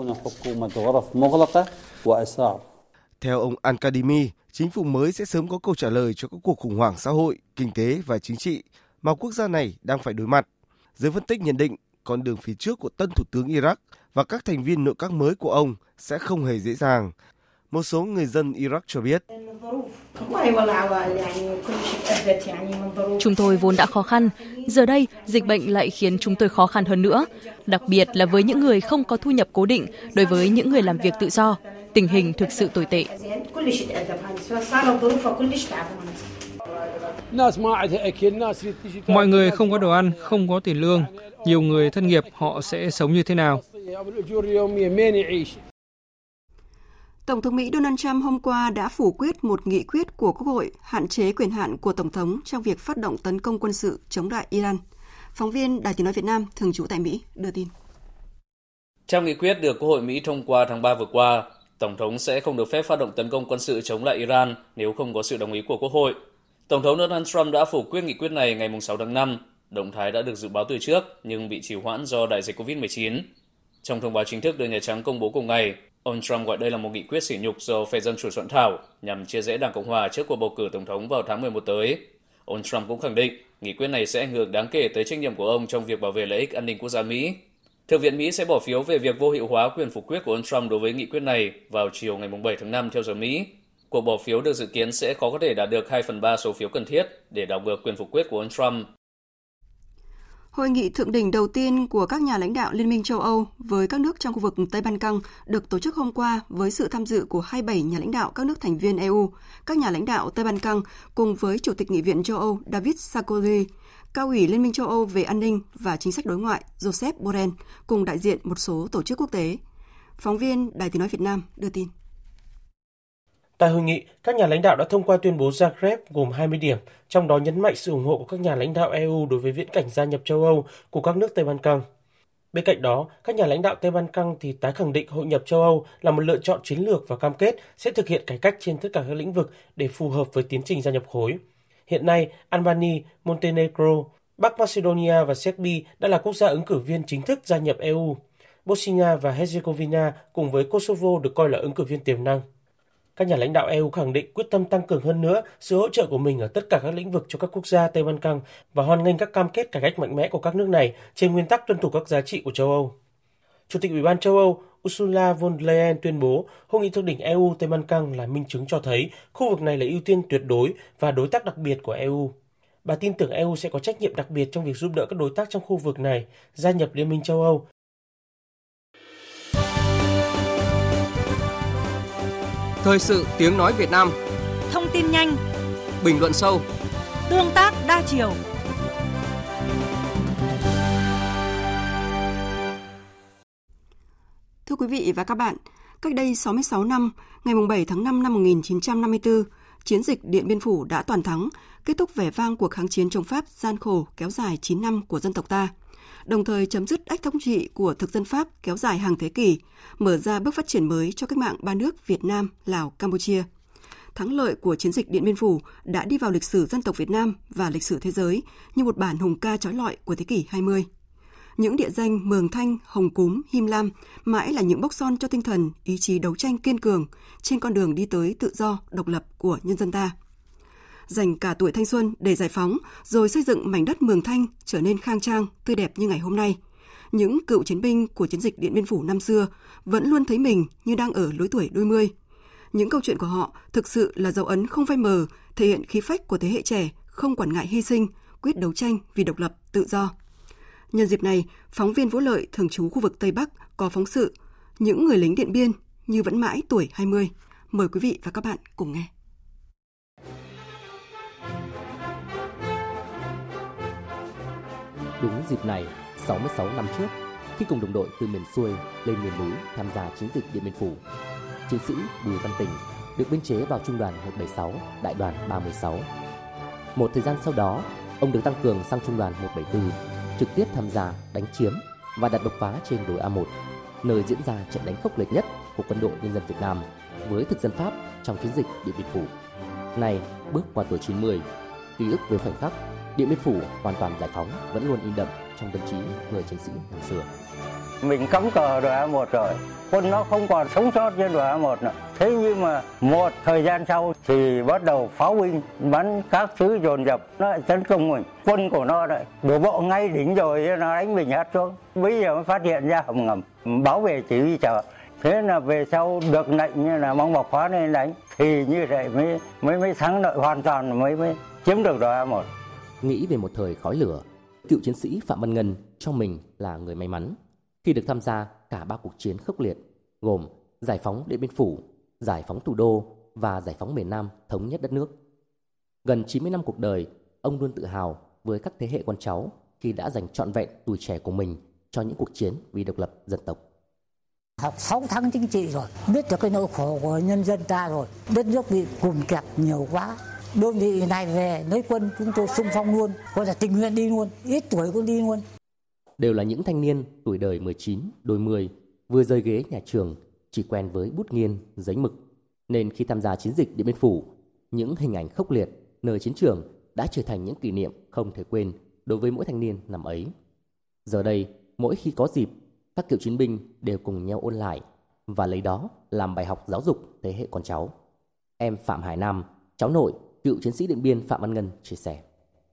Theo ông Al-Kadimi, chính phủ mới sẽ sớm có câu trả lời cho các cuộc khủng hoảng xã hội, kinh tế và chính trị mà quốc gia này đang phải đối mặt. Giới phân tích nhận định con đường phía trước của tân thủ tướng Iraq và các thành viên nội các mới của ông sẽ không hề dễ dàng. Một số người dân Iraq cho biết. Chúng tôi vốn đã khó khăn, giờ đây dịch bệnh lại khiến chúng tôi khó khăn hơn nữa, đặc biệt là với những người không có thu nhập cố định, đối với những người làm việc tự do. Tình hình thực sự tồi tệ. Mọi người không có đồ ăn, không có tiền lương. Nhiều người thất nghiệp, họ sẽ sống như thế nào? Tổng thống Mỹ Donald Trump hôm qua đã phủ quyết một nghị quyết của Quốc hội hạn chế quyền hạn của Tổng thống trong việc phát động tấn công quân sự chống lại Iran. Phóng viên Đài tiếng nói Việt Nam thường trú tại Mỹ đưa tin. Trong nghị quyết được Quốc hội Mỹ thông qua tháng 3 vừa qua, Tổng thống sẽ không được phép phát động tấn công quân sự chống lại Iran nếu không có sự đồng ý của Quốc hội. Tổng thống Donald Trump đã phủ quyết nghị quyết này ngày 6 tháng 5. Động thái đã được dự báo từ trước nhưng bị trì hoãn do đại dịch COVID-19. Trong thông báo chính thức được Nhà Trắng công bố cùng ngày, ông Trump gọi đây là một nghị quyết sỉ nhục do phe Dân Chủ soạn thảo nhằm chia rẽ Đảng Cộng Hòa trước cuộc bầu cử Tổng thống vào tháng 11 tới. Ông Trump cũng khẳng định Nghị quyết này sẽ ảnh hưởng đáng kể tới trách nhiệm của ông trong việc bảo vệ lợi ích an ninh quốc gia Mỹ. Thượng viện Mỹ sẽ bỏ phiếu về việc vô hiệu hóa quyền phủ quyết của ông Trump đối với nghị quyết này vào chiều ngày 7 tháng 5 theo giờ Mỹ. Cuộc bỏ phiếu được dự kiến sẽ khó có thể đạt được 2 phần 3 số phiếu cần thiết để đảo ngược quyền phủ quyết của ông Trump. Hội nghị thượng đỉnh đầu tiên của các nhà lãnh đạo Liên minh châu Âu với các nước trong khu vực Tây Ban Căng được tổ chức hôm qua với sự tham dự của 27 nhà lãnh đạo các nước thành viên EU, các nhà lãnh đạo Tây Ban Căng cùng với Chủ tịch Nghị viện châu Âu David Sarkozy, Cao ủy Liên minh châu Âu về an ninh và chính sách đối ngoại Joseph Borrell cùng đại diện một số tổ chức quốc tế. Phóng viên Đài Tiếng Nói Việt Nam đưa tin. Tại hội nghị, các nhà lãnh đạo đã thông qua tuyên bố Zagreb gồm 20 điểm, trong đó nhấn mạnh sự ủng hộ của các nhà lãnh đạo EU đối với viễn cảnh gia nhập châu Âu của các nước Tây Ban Căng. Bên cạnh đó, các nhà lãnh đạo Tây Ban Căng thì tái khẳng định hội nhập châu Âu là một lựa chọn chiến lược và cam kết sẽ thực hiện cải cách trên tất cả các lĩnh vực để phù hợp với tiến trình gia nhập khối. Hiện nay, Albania, Montenegro, Bắc Macedonia và Serbia đã là quốc gia ứng cử viên chính thức gia nhập EU. Bosnia và Herzegovina cùng với Kosovo được coi là ứng cử viên tiềm năng. Các nhà lãnh đạo EU khẳng định quyết tâm tăng cường hơn nữa sự hỗ trợ của mình ở tất cả các lĩnh vực cho các quốc gia Tây Ban Căng và hoan nghênh các cam kết cải cách mạnh mẽ của các nước này trên nguyên tắc tuân thủ các giá trị của châu Âu. Chủ tịch Ủy ban châu Âu Ursula von der Leyen tuyên bố hội nghị thượng đỉnh EU Tây Ban Căng là minh chứng cho thấy khu vực này là ưu tiên tuyệt đối và đối tác đặc biệt của EU. Bà tin tưởng EU sẽ có trách nhiệm đặc biệt trong việc giúp đỡ các đối tác trong khu vực này gia nhập Liên minh châu Âu Thời sự tiếng nói Việt Nam. Thông tin nhanh. Bình luận sâu. Tương tác đa chiều. Thưa quý vị và các bạn, cách đây 66 năm, ngày 7 tháng 5 năm 1954, chiến dịch Điện Biên Phủ đã toàn thắng, kết thúc vẻ vang cuộc kháng chiến chống Pháp gian khổ kéo dài 9 năm của dân tộc ta – đồng thời chấm dứt ách thống trị của thực dân Pháp kéo dài hàng thế kỷ, mở ra bước phát triển mới cho cách mạng ba nước Việt Nam, Lào, Campuchia. Thắng lợi của chiến dịch Điện Biên Phủ đã đi vào lịch sử dân tộc Việt Nam và lịch sử thế giới như một bản hùng ca trói lọi của thế kỷ 20. Những địa danh Mường Thanh, Hồng Cúm, Him Lam mãi là những bốc son cho tinh thần, ý chí đấu tranh kiên cường trên con đường đi tới tự do, độc lập của nhân dân ta dành cả tuổi thanh xuân để giải phóng, rồi xây dựng mảnh đất Mường Thanh trở nên khang trang, tươi đẹp như ngày hôm nay. Những cựu chiến binh của chiến dịch Điện Biên Phủ năm xưa vẫn luôn thấy mình như đang ở lối tuổi đôi mươi. Những câu chuyện của họ thực sự là dấu ấn không phai mờ, thể hiện khí phách của thế hệ trẻ không quản ngại hy sinh, quyết đấu tranh vì độc lập, tự do. Nhân dịp này, phóng viên Vũ Lợi thường trú khu vực Tây Bắc có phóng sự những người lính Điện Biên như vẫn mãi tuổi 20. Mời quý vị và các bạn cùng nghe. Đúng dịp này, 66 năm trước, khi cùng đồng đội từ miền xuôi lên miền núi tham gia chiến dịch Điện Biên Phủ, chiến sĩ Bùi Văn Tình được biên chế vào trung đoàn 176, đại đoàn 316. Một thời gian sau đó, ông được tăng cường sang trung đoàn 174, trực tiếp tham gia đánh chiếm và đặt đột phá trên đồi A1, nơi diễn ra trận đánh khốc liệt nhất của quân đội nhân dân Việt Nam với thực dân Pháp trong chiến dịch Điện Biên Phủ. Này, bước qua tuổi 90, ký ức về khoảnh khắc Điện Biên Phủ hoàn toàn giải phóng vẫn luôn in đậm trong tâm trí người chiến sĩ năm xưa. Mình cắm cờ đội A1 rồi, quân nó không còn sống sót trên đội A1 nữa. Thế nhưng mà một thời gian sau thì bắt đầu pháo binh bắn các thứ dồn dập nó lại tấn công mình. Quân của nó lại đổ bộ ngay đỉnh rồi nó đánh mình hát xuống. Bây giờ mới phát hiện ra hầm ngầm bảo vệ chỉ huy chờ. Thế là về sau được lệnh như là mong bọc khóa nên đánh thì như vậy mới mới mới thắng lợi hoàn toàn mới mới chiếm được đội A1. Nghĩ về một thời khói lửa, cựu chiến sĩ Phạm Văn Ngân cho mình là người may mắn khi được tham gia cả ba cuộc chiến khốc liệt gồm giải phóng Điện Biên Phủ, giải phóng thủ đô và giải phóng miền Nam thống nhất đất nước. Gần 90 năm cuộc đời, ông luôn tự hào với các thế hệ con cháu khi đã dành trọn vẹn tuổi trẻ của mình cho những cuộc chiến vì độc lập dân tộc. Học 6 tháng chính trị rồi, biết được cái nỗi khổ của nhân dân ta rồi, đất nước bị cùng kẹp nhiều quá, đơn vị này về lấy quân chúng tôi xung phong luôn gọi là tình nguyện đi luôn ít tuổi cũng đi luôn đều là những thanh niên tuổi đời 19, đôi 10 vừa rời ghế nhà trường chỉ quen với bút nghiên, giấy mực nên khi tham gia chiến dịch Điện Biên Phủ những hình ảnh khốc liệt nơi chiến trường đã trở thành những kỷ niệm không thể quên đối với mỗi thanh niên năm ấy. Giờ đây, mỗi khi có dịp, các cựu chiến binh đều cùng nhau ôn lại và lấy đó làm bài học giáo dục thế hệ con cháu. Em Phạm Hải Nam, cháu nội cựu chiến sĩ Điện Biên Phạm Văn Ngân chia sẻ.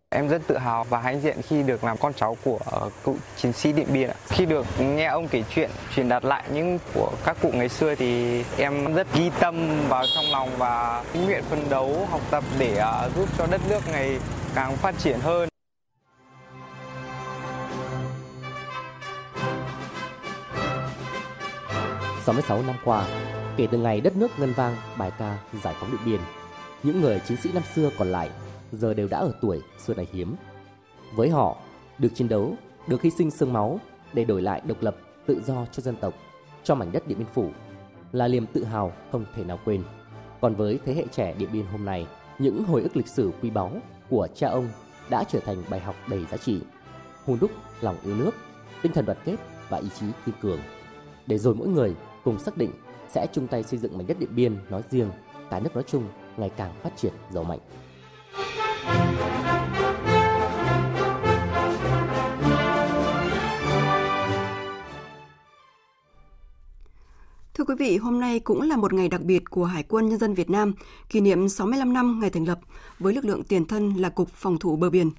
Em rất tự hào và hãnh diện khi được làm con cháu của cụ chiến sĩ Điện Biên. Khi được nghe ông kể chuyện, truyền đạt lại những của các cụ ngày xưa thì em rất ghi tâm vào trong lòng và nguyện phấn đấu học tập để giúp cho đất nước ngày càng phát triển hơn. sáu mươi sáu năm qua, kể từ ngày đất nước ngân vang bài ca giải phóng Điện Biên, những người chiến sĩ năm xưa còn lại giờ đều đã ở tuổi xưa này hiếm. Với họ, được chiến đấu, được hy sinh xương máu để đổi lại độc lập, tự do cho dân tộc, cho mảnh đất Điện Biên Phủ là niềm tự hào không thể nào quên. Còn với thế hệ trẻ Điện Biên hôm nay, những hồi ức lịch sử quý báu của cha ông đã trở thành bài học đầy giá trị, hùn đúc lòng yêu nước, tinh thần đoàn kết và ý chí kiên cường. Để rồi mỗi người cùng xác định sẽ chung tay xây dựng mảnh đất Điện Biên nói riêng, cả nước nói chung ngày càng phát triển giàu mạnh. Thưa quý vị, hôm nay cũng là một ngày đặc biệt của Hải quân Nhân dân Việt Nam, kỷ niệm 65 năm ngày thành lập, với lực lượng tiền thân là Cục Phòng thủ Bờ Biển.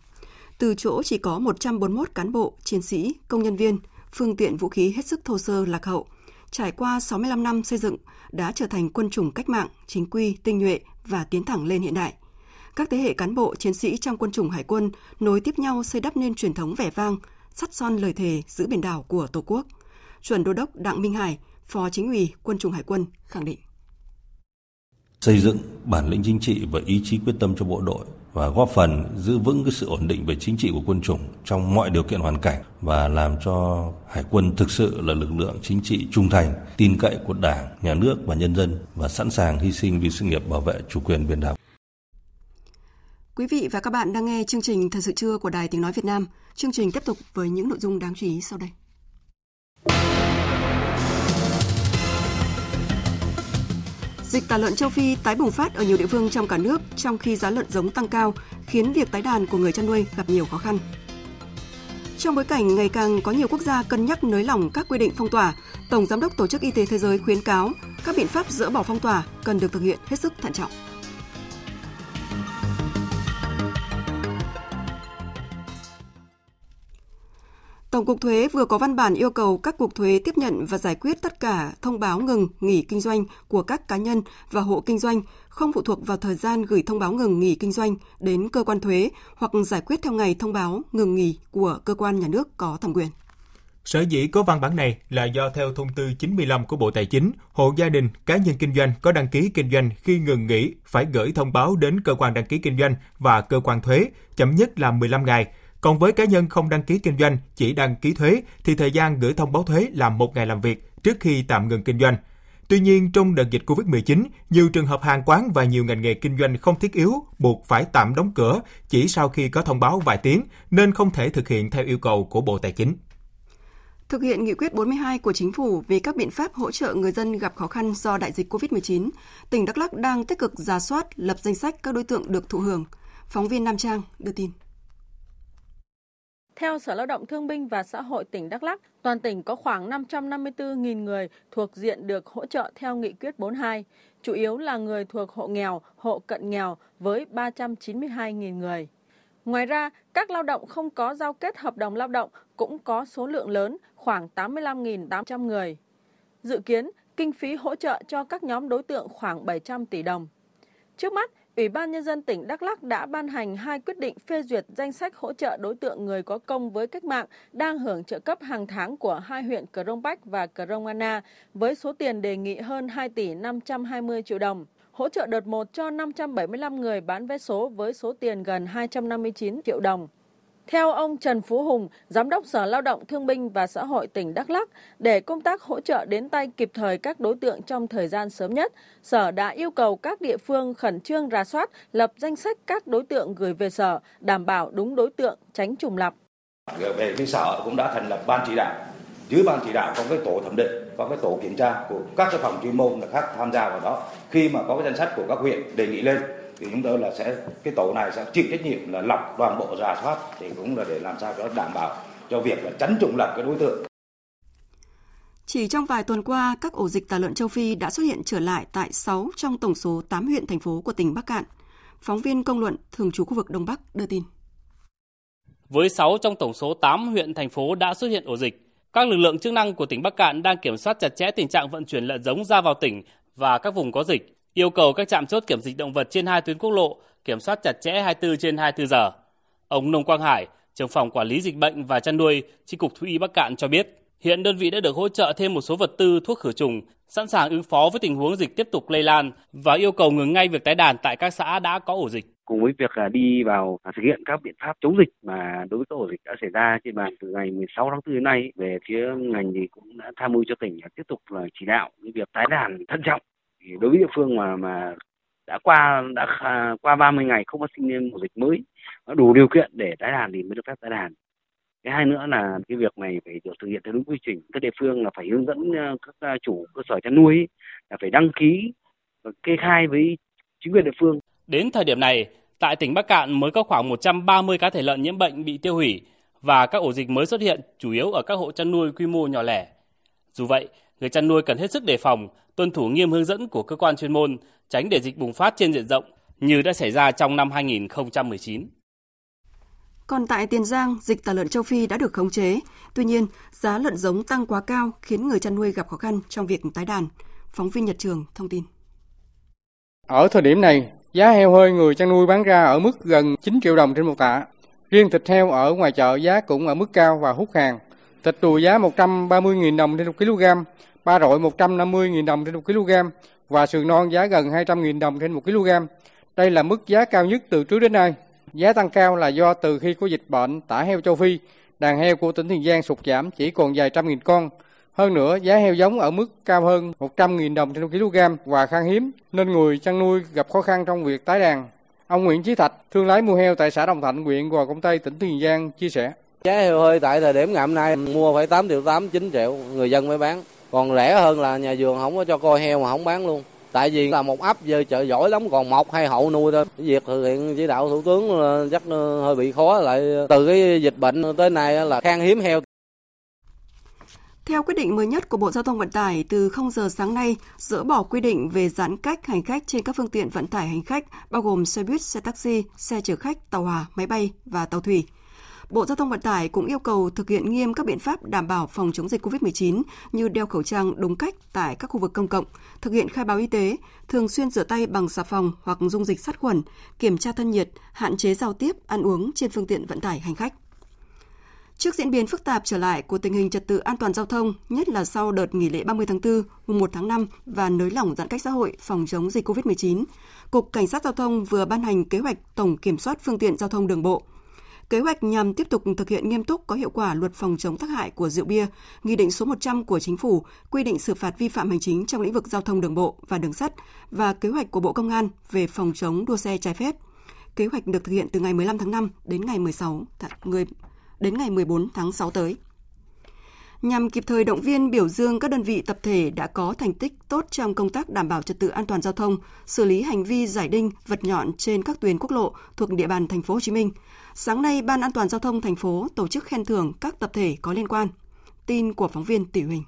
Từ chỗ chỉ có 141 cán bộ, chiến sĩ, công nhân viên, phương tiện vũ khí hết sức thô sơ lạc hậu, trải qua 65 năm xây dựng, đã trở thành quân chủng cách mạng, chính quy, tinh nhuệ và tiến thẳng lên hiện đại. Các thế hệ cán bộ, chiến sĩ trong quân chủng hải quân nối tiếp nhau xây đắp nên truyền thống vẻ vang, sắt son lời thề giữ biển đảo của Tổ quốc. Chuẩn Đô đốc Đặng Minh Hải, Phó Chính ủy Quân chủng Hải quân khẳng định. Xây dựng bản lĩnh chính trị và ý chí quyết tâm cho bộ đội và góp phần giữ vững cái sự ổn định về chính trị của quân chủng trong mọi điều kiện hoàn cảnh và làm cho hải quân thực sự là lực lượng chính trị trung thành, tin cậy của Đảng, nhà nước và nhân dân và sẵn sàng hy sinh vì sự nghiệp bảo vệ chủ quyền biển đảo. Quý vị và các bạn đang nghe chương trình thật sự trưa của Đài Tiếng Nói Việt Nam. Chương trình tiếp tục với những nội dung đáng chú ý sau đây. Dịch tả lợn châu Phi tái bùng phát ở nhiều địa phương trong cả nước trong khi giá lợn giống tăng cao, khiến việc tái đàn của người chăn nuôi gặp nhiều khó khăn. Trong bối cảnh ngày càng có nhiều quốc gia cân nhắc nới lỏng các quy định phong tỏa, Tổng Giám đốc Tổ chức Y tế Thế giới khuyến cáo các biện pháp dỡ bỏ phong tỏa cần được thực hiện hết sức thận trọng. Tổng cục Thuế vừa có văn bản yêu cầu các cục thuế tiếp nhận và giải quyết tất cả thông báo ngừng nghỉ kinh doanh của các cá nhân và hộ kinh doanh không phụ thuộc vào thời gian gửi thông báo ngừng nghỉ kinh doanh đến cơ quan thuế hoặc giải quyết theo ngày thông báo ngừng nghỉ của cơ quan nhà nước có thẩm quyền. Sở dĩ có văn bản này là do theo thông tư 95 của Bộ Tài chính, hộ gia đình, cá nhân kinh doanh có đăng ký kinh doanh khi ngừng nghỉ phải gửi thông báo đến cơ quan đăng ký kinh doanh và cơ quan thuế chậm nhất là 15 ngày còn với cá nhân không đăng ký kinh doanh, chỉ đăng ký thuế thì thời gian gửi thông báo thuế là một ngày làm việc trước khi tạm ngừng kinh doanh. Tuy nhiên, trong đợt dịch COVID-19, nhiều trường hợp hàng quán và nhiều ngành nghề kinh doanh không thiết yếu buộc phải tạm đóng cửa chỉ sau khi có thông báo vài tiếng, nên không thể thực hiện theo yêu cầu của Bộ Tài chính. Thực hiện nghị quyết 42 của Chính phủ về các biện pháp hỗ trợ người dân gặp khó khăn do đại dịch COVID-19, tỉnh Đắk Lắk đang tích cực ra soát, lập danh sách các đối tượng được thụ hưởng. Phóng viên Nam Trang đưa tin. Theo Sở Lao động Thương binh và Xã hội tỉnh Đắk Lắk, toàn tỉnh có khoảng 554.000 người thuộc diện được hỗ trợ theo nghị quyết 42, chủ yếu là người thuộc hộ nghèo, hộ cận nghèo với 392.000 người. Ngoài ra, các lao động không có giao kết hợp đồng lao động cũng có số lượng lớn, khoảng 85.800 người. Dự kiến, kinh phí hỗ trợ cho các nhóm đối tượng khoảng 700 tỷ đồng. Trước mắt, Ủy ban Nhân dân tỉnh Đắk Lắc đã ban hành hai quyết định phê duyệt danh sách hỗ trợ đối tượng người có công với cách mạng đang hưởng trợ cấp hàng tháng của hai huyện Cờ Rông Bách và Cờ Rông Anna với số tiền đề nghị hơn 2 tỷ 520 triệu đồng. Hỗ trợ đợt 1 cho 575 người bán vé số với số tiền gần 259 triệu đồng. Theo ông Trần Phú Hùng, Giám đốc Sở Lao động Thương binh và Xã hội tỉnh Đắk Lắc, để công tác hỗ trợ đến tay kịp thời các đối tượng trong thời gian sớm nhất, Sở đã yêu cầu các địa phương khẩn trương rà soát, lập danh sách các đối tượng gửi về Sở, đảm bảo đúng đối tượng, tránh trùng lập. Về phía Sở cũng đã thành lập ban chỉ đạo. Dưới ban chỉ đạo có cái tổ thẩm định, có cái tổ kiểm tra của các cái phòng chuyên môn là khác tham gia vào đó. Khi mà có cái danh sách của các huyện đề nghị lên thì chúng tôi là sẽ cái tổ này sẽ chịu trách nhiệm là lọc toàn bộ rà soát thì cũng là để làm sao cho đảm bảo cho việc là tránh trùng lập cái đối tượng. Chỉ trong vài tuần qua, các ổ dịch tả lợn châu Phi đã xuất hiện trở lại tại 6 trong tổng số 8 huyện thành phố của tỉnh Bắc Cạn. Phóng viên công luận thường trú khu vực Đông Bắc đưa tin. với 6 trong tổng số 8 huyện thành phố đã xuất hiện ổ dịch. Các lực lượng chức năng của tỉnh Bắc Cạn đang kiểm soát chặt chẽ tình trạng vận chuyển lợn giống ra vào tỉnh và các vùng có dịch, yêu cầu các trạm chốt kiểm dịch động vật trên hai tuyến quốc lộ kiểm soát chặt chẽ 24 trên 24 giờ. Ông Nông Quang Hải, trưởng phòng quản lý dịch bệnh và chăn nuôi, chi cục thú y Bắc Cạn cho biết, hiện đơn vị đã được hỗ trợ thêm một số vật tư thuốc khử trùng, sẵn sàng ứng phó với tình huống dịch tiếp tục lây lan và yêu cầu ngừng ngay việc tái đàn tại các xã đã có ổ dịch cùng với việc à, đi vào thực hiện các biện pháp chống dịch mà đối với các ổ dịch đã xảy ra trên bàn từ ngày 16 tháng 4 đến nay về phía ngành thì cũng đã tham mưu cho tỉnh tiếp tục là chỉ đạo việc tái đàn thận trọng thì đối với địa phương mà mà đã qua đã qua 30 ngày không phát sinh ổ dịch mới đủ điều kiện để tái đàn thì mới được phép tái đàn. Cái hai nữa là cái việc này phải được thực hiện theo đúng quy trình. Các địa phương là phải hướng dẫn ờ, các ờ, chủ cơ sở chăn nuôi là phải đăng ký và kê khai với chính quyền địa phương. Đến thời điểm này tại tỉnh Bắc Cạn mới có khoảng 130 cá thể lợn nhiễm bệnh bị tiêu hủy và các ổ dịch mới xuất hiện chủ yếu ở các hộ chăn nuôi quy mô nhỏ lẻ. Dù vậy, người chăn nuôi cần hết sức đề phòng, tuân thủ nghiêm hướng dẫn của cơ quan chuyên môn, tránh để dịch bùng phát trên diện rộng như đã xảy ra trong năm 2019. Còn tại Tiền Giang, dịch tả lợn châu Phi đã được khống chế. Tuy nhiên, giá lợn giống tăng quá cao khiến người chăn nuôi gặp khó khăn trong việc tái đàn. Phóng viên Nhật Trường thông tin. Ở thời điểm này, giá heo hơi người chăn nuôi bán ra ở mức gần 9 triệu đồng trên một tạ. Riêng thịt heo ở ngoài chợ giá cũng ở mức cao và hút hàng. Thịt đùi giá 130.000 đồng trên 1 kg, ba rọi 150.000 đồng trên 1 kg và sườn non giá gần 200.000 đồng trên 1 kg. Đây là mức giá cao nhất từ trước đến nay. Giá tăng cao là do từ khi có dịch bệnh tả heo châu Phi, đàn heo của tỉnh Tiền Giang sụt giảm chỉ còn vài trăm nghìn con. Hơn nữa, giá heo giống ở mức cao hơn 100.000 đồng trên 1 kg và khan hiếm, nên người chăn nuôi gặp khó khăn trong việc tái đàn. Ông Nguyễn Chí Thạch, thương lái mua heo tại xã Đồng Thạnh, huyện Gò Công Tây, tỉnh Tiền Giang chia sẻ. Giá heo hơi tại thời điểm ngày hôm nay mua phải 8 triệu 8, 9 triệu, người dân mới bán. Còn rẻ hơn là nhà vườn không có cho coi heo mà không bán luôn. Tại vì là một ấp giờ chợ giỏi lắm còn một hai hậu nuôi thôi. Việc thực hiện chỉ đạo thủ tướng chắc hơi bị khó lại từ cái dịch bệnh tới nay là khan hiếm heo. Theo quyết định mới nhất của Bộ Giao thông Vận tải, từ 0 giờ sáng nay, dỡ bỏ quy định về giãn cách hành khách trên các phương tiện vận tải hành khách, bao gồm xe buýt, xe taxi, xe chở khách, tàu hỏa, máy bay và tàu thủy. Bộ Giao thông Vận tải cũng yêu cầu thực hiện nghiêm các biện pháp đảm bảo phòng chống dịch COVID-19 như đeo khẩu trang đúng cách tại các khu vực công cộng, thực hiện khai báo y tế, thường xuyên rửa tay bằng xà phòng hoặc dung dịch sát khuẩn, kiểm tra thân nhiệt, hạn chế giao tiếp, ăn uống trên phương tiện vận tải hành khách. Trước diễn biến phức tạp trở lại của tình hình trật tự an toàn giao thông, nhất là sau đợt nghỉ lễ 30 tháng 4, mùng 1 tháng 5 và nới lỏng giãn cách xã hội phòng chống dịch COVID-19, Cục Cảnh sát Giao thông vừa ban hành kế hoạch tổng kiểm soát phương tiện giao thông đường bộ Kế hoạch nhằm tiếp tục thực hiện nghiêm túc có hiệu quả luật phòng chống tác hại của rượu bia, Nghị định số 100 của Chính phủ quy định xử phạt vi phạm hành chính trong lĩnh vực giao thông đường bộ và đường sắt và kế hoạch của Bộ Công an về phòng chống đua xe trái phép. Kế hoạch được thực hiện từ ngày 15 tháng 5 đến ngày 16 người đến ngày 14 tháng 6 tới. Nhằm kịp thời động viên biểu dương các đơn vị tập thể đã có thành tích tốt trong công tác đảm bảo trật tự an toàn giao thông, xử lý hành vi giải đinh, vật nhọn trên các tuyến quốc lộ thuộc địa bàn thành phố Hồ Chí Minh, Sáng nay, Ban An toàn giao thông thành phố tổ chức khen thưởng các tập thể có liên quan. Tin của phóng viên Tỷ Huỳnh.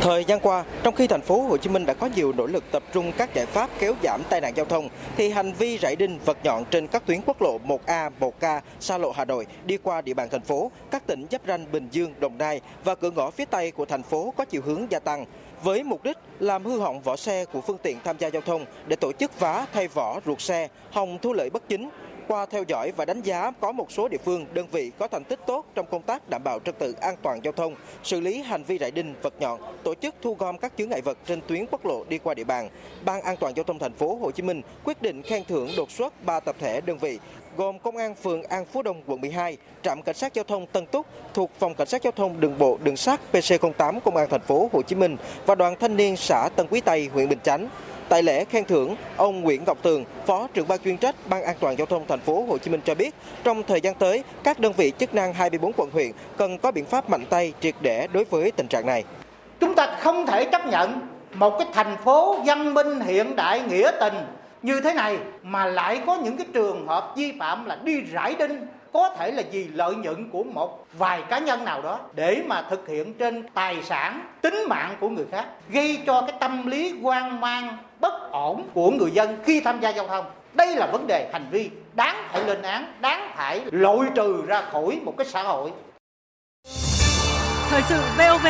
Thời gian qua, trong khi thành phố Hồ Chí Minh đã có nhiều nỗ lực tập trung các giải pháp kéo giảm tai nạn giao thông, thì hành vi rải đinh vật nhọn trên các tuyến quốc lộ 1A, 1K, xa lộ Hà Nội đi qua địa bàn thành phố, các tỉnh giáp ranh Bình Dương, Đồng Nai và cửa ngõ phía Tây của thành phố có chiều hướng gia tăng với mục đích làm hư hỏng vỏ xe của phương tiện tham gia giao thông để tổ chức vá thay vỏ ruột xe, hòng thu lợi bất chính qua theo dõi và đánh giá có một số địa phương, đơn vị có thành tích tốt trong công tác đảm bảo trật tự an toàn giao thông, xử lý hành vi rải đinh, vật nhọn, tổ chức thu gom các chướng ngại vật trên tuyến quốc lộ đi qua địa bàn. Ban An toàn giao thông thành phố Hồ Chí Minh quyết định khen thưởng đột xuất 3 tập thể đơn vị gồm Công an phường An Phú Đông, quận 12, trạm cảnh sát giao thông Tân Túc thuộc phòng cảnh sát giao thông đường bộ đường sắt PC08 Công an thành phố Hồ Chí Minh và đoàn thanh niên xã Tân Quý Tây, huyện Bình Chánh Tại lễ khen thưởng, ông Nguyễn Ngọc Tường, Phó trưởng ban chuyên trách Ban An toàn giao thông thành phố Hồ Chí Minh cho biết, trong thời gian tới, các đơn vị chức năng 24 quận huyện cần có biện pháp mạnh tay triệt để đối với tình trạng này. Chúng ta không thể chấp nhận một cái thành phố văn minh hiện đại nghĩa tình như thế này mà lại có những cái trường hợp vi phạm là đi rải đinh có thể là vì lợi nhuận của một vài cá nhân nào đó để mà thực hiện trên tài sản tính mạng của người khác gây cho cái tâm lý hoang mang bất ổn của người dân khi tham gia giao thông. Đây là vấn đề hành vi đáng phải lên án đáng phải loại trừ ra khỏi một cái xã hội. Thời sự VOV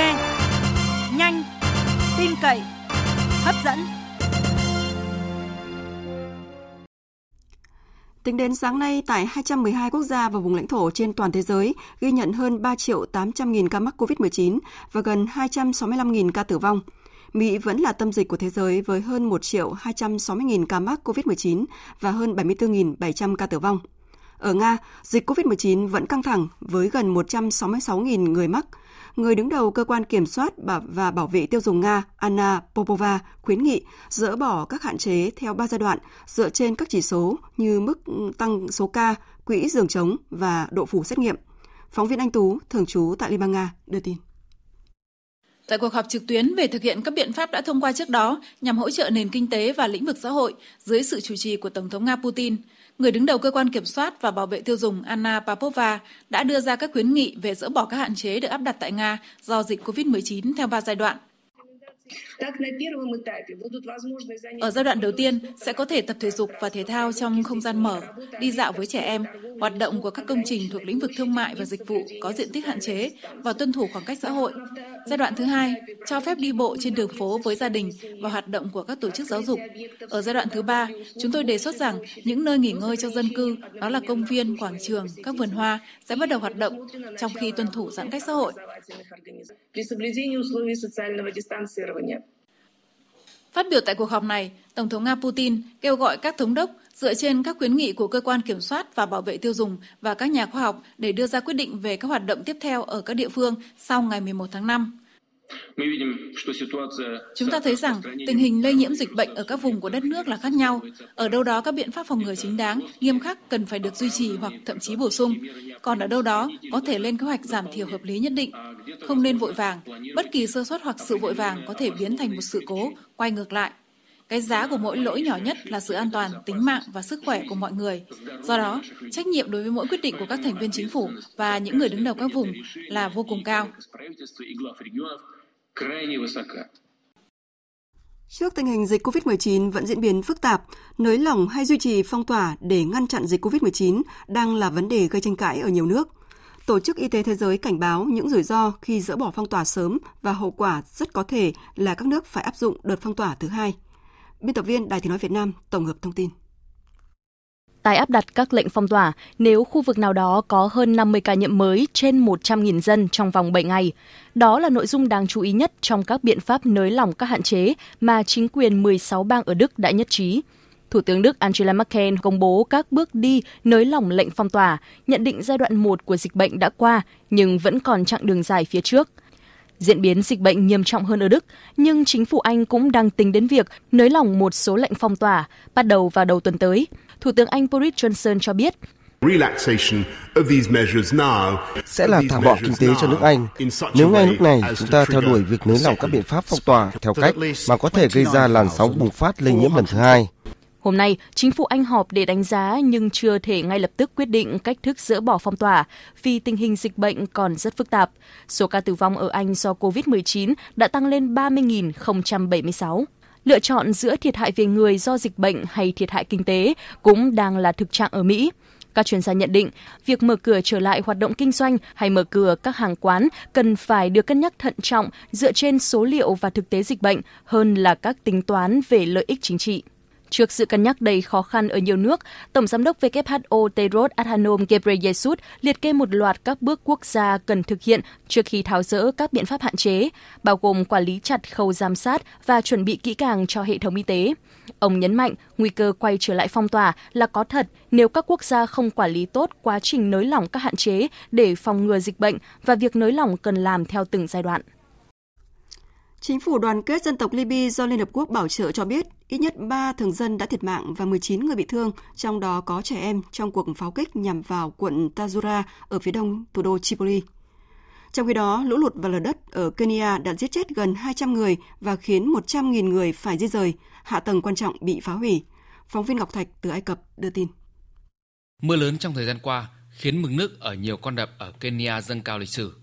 nhanh tin cậy hấp dẫn. Tính đến sáng nay, tại 212 quốc gia và vùng lãnh thổ trên toàn thế giới ghi nhận hơn 3 triệu 800 nghìn ca mắc COVID-19 và gần 265 nghìn ca tử vong. Mỹ vẫn là tâm dịch của thế giới với hơn 1 triệu 260 nghìn ca mắc COVID-19 và hơn 74.700 ca tử vong. Ở Nga, dịch COVID-19 vẫn căng thẳng với gần 166.000 người mắc. Người đứng đầu cơ quan kiểm soát và bảo vệ tiêu dùng Nga Anna Popova khuyến nghị dỡ bỏ các hạn chế theo ba giai đoạn dựa trên các chỉ số như mức tăng số ca, quỹ giường trống và độ phủ xét nghiệm. Phóng viên Anh Tú, thường trú tại Liên bang Nga, đưa tin. Tại cuộc họp trực tuyến về thực hiện các biện pháp đã thông qua trước đó nhằm hỗ trợ nền kinh tế và lĩnh vực xã hội dưới sự chủ trì của Tổng thống Nga Putin, người đứng đầu cơ quan kiểm soát và bảo vệ tiêu dùng Anna Papova đã đưa ra các khuyến nghị về dỡ bỏ các hạn chế được áp đặt tại Nga do dịch COVID-19 theo ba giai đoạn. Ở giai đoạn đầu tiên sẽ có thể tập thể dục và thể thao trong không gian mở, đi dạo với trẻ em, hoạt động của các công trình thuộc lĩnh vực thương mại và dịch vụ có diện tích hạn chế và tuân thủ khoảng cách xã hội. Giai đoạn thứ hai, cho phép đi bộ trên đường phố với gia đình và hoạt động của các tổ chức giáo dục. Ở giai đoạn thứ ba, chúng tôi đề xuất rằng những nơi nghỉ ngơi cho dân cư, đó là công viên, quảng trường, các vườn hoa, sẽ bắt đầu hoạt động trong khi tuân thủ giãn cách xã hội. Phát biểu tại cuộc họp này, Tổng thống Nga Putin kêu gọi các thống đốc dựa trên các khuyến nghị của cơ quan kiểm soát và bảo vệ tiêu dùng và các nhà khoa học để đưa ra quyết định về các hoạt động tiếp theo ở các địa phương sau ngày 11 tháng 5. Chúng ta thấy rằng tình hình lây nhiễm dịch bệnh ở các vùng của đất nước là khác nhau. Ở đâu đó các biện pháp phòng ngừa chính đáng, nghiêm khắc cần phải được duy trì hoặc thậm chí bổ sung. Còn ở đâu đó có thể lên kế hoạch giảm thiểu hợp lý nhất định. Không nên vội vàng. Bất kỳ sơ suất hoặc sự vội vàng có thể biến thành một sự cố, quay ngược lại. Cái giá của mỗi lỗi nhỏ nhất là sự an toàn, tính mạng và sức khỏe của mọi người. Do đó, trách nhiệm đối với mỗi quyết định của các thành viên chính phủ và những người đứng đầu các vùng là vô cùng cao. Trước tình hình dịch COVID-19 vẫn diễn biến phức tạp, nới lỏng hay duy trì phong tỏa để ngăn chặn dịch COVID-19 đang là vấn đề gây tranh cãi ở nhiều nước. Tổ chức Y tế Thế giới cảnh báo những rủi ro khi dỡ bỏ phong tỏa sớm và hậu quả rất có thể là các nước phải áp dụng đợt phong tỏa thứ hai. Biên tập viên Đài Tiếng Nói Việt Nam tổng hợp thông tin tái áp đặt các lệnh phong tỏa nếu khu vực nào đó có hơn 50 ca nhiễm mới trên 100.000 dân trong vòng 7 ngày. Đó là nội dung đáng chú ý nhất trong các biện pháp nới lỏng các hạn chế mà chính quyền 16 bang ở Đức đã nhất trí. Thủ tướng Đức Angela Merkel công bố các bước đi nới lỏng lệnh phong tỏa, nhận định giai đoạn 1 của dịch bệnh đã qua nhưng vẫn còn chặng đường dài phía trước. Diễn biến dịch bệnh nghiêm trọng hơn ở Đức, nhưng chính phủ Anh cũng đang tính đến việc nới lỏng một số lệnh phong tỏa bắt đầu vào đầu tuần tới. Thủ tướng Anh Boris Johnson cho biết sẽ là thả bỏ kinh tế cho nước Anh nếu ngay lúc này chúng ta theo đuổi việc nới lỏng các biện pháp phong tỏa theo cách mà có thể gây ra làn sóng bùng phát lây nhiễm lần thứ hai. Hôm nay, chính phủ Anh họp để đánh giá nhưng chưa thể ngay lập tức quyết định cách thức dỡ bỏ phong tỏa vì tình hình dịch bệnh còn rất phức tạp. Số ca tử vong ở Anh do COVID-19 đã tăng lên 30.076. Lựa chọn giữa thiệt hại về người do dịch bệnh hay thiệt hại kinh tế cũng đang là thực trạng ở Mỹ. Các chuyên gia nhận định, việc mở cửa trở lại hoạt động kinh doanh hay mở cửa các hàng quán cần phải được cân nhắc thận trọng dựa trên số liệu và thực tế dịch bệnh hơn là các tính toán về lợi ích chính trị. Trước sự cân nhắc đầy khó khăn ở nhiều nước, Tổng Giám đốc WHO Tedros Adhanom Ghebreyesus liệt kê một loạt các bước quốc gia cần thực hiện trước khi tháo rỡ các biện pháp hạn chế, bao gồm quản lý chặt khâu giám sát và chuẩn bị kỹ càng cho hệ thống y tế. Ông nhấn mạnh nguy cơ quay trở lại phong tỏa là có thật nếu các quốc gia không quản lý tốt quá trình nới lỏng các hạn chế để phòng ngừa dịch bệnh và việc nới lỏng cần làm theo từng giai đoạn. Chính phủ đoàn kết dân tộc Libya do Liên Hợp Quốc bảo trợ cho biết ít nhất 3 thường dân đã thiệt mạng và 19 người bị thương, trong đó có trẻ em trong cuộc pháo kích nhằm vào quận Tazura ở phía đông thủ đô Tripoli. Trong khi đó, lũ lụt và lở đất ở Kenya đã giết chết gần 200 người và khiến 100.000 người phải di rời, hạ tầng quan trọng bị phá hủy. Phóng viên Ngọc Thạch từ Ai Cập đưa tin. Mưa lớn trong thời gian qua khiến mực nước ở nhiều con đập ở Kenya dâng cao lịch sử.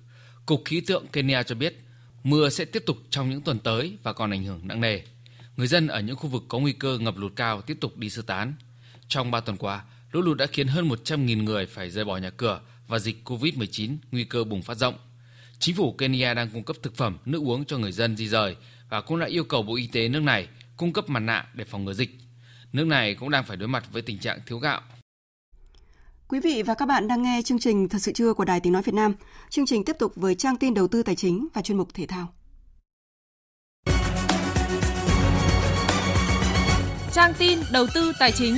Cục khí tượng Kenya cho biết Mưa sẽ tiếp tục trong những tuần tới và còn ảnh hưởng nặng nề. Người dân ở những khu vực có nguy cơ ngập lụt cao tiếp tục đi sơ tán. Trong 3 tuần qua, lũ lụt đã khiến hơn 100.000 người phải rời bỏ nhà cửa và dịch COVID-19 nguy cơ bùng phát rộng. Chính phủ Kenya đang cung cấp thực phẩm, nước uống cho người dân di rời và cũng đã yêu cầu Bộ Y tế nước này cung cấp mặt nạ để phòng ngừa dịch. Nước này cũng đang phải đối mặt với tình trạng thiếu gạo. Quý vị và các bạn đang nghe chương trình Thật sự trưa của Đài Tiếng Nói Việt Nam. Chương trình tiếp tục với trang tin đầu tư tài chính và chuyên mục thể thao. Trang tin đầu tư tài chính.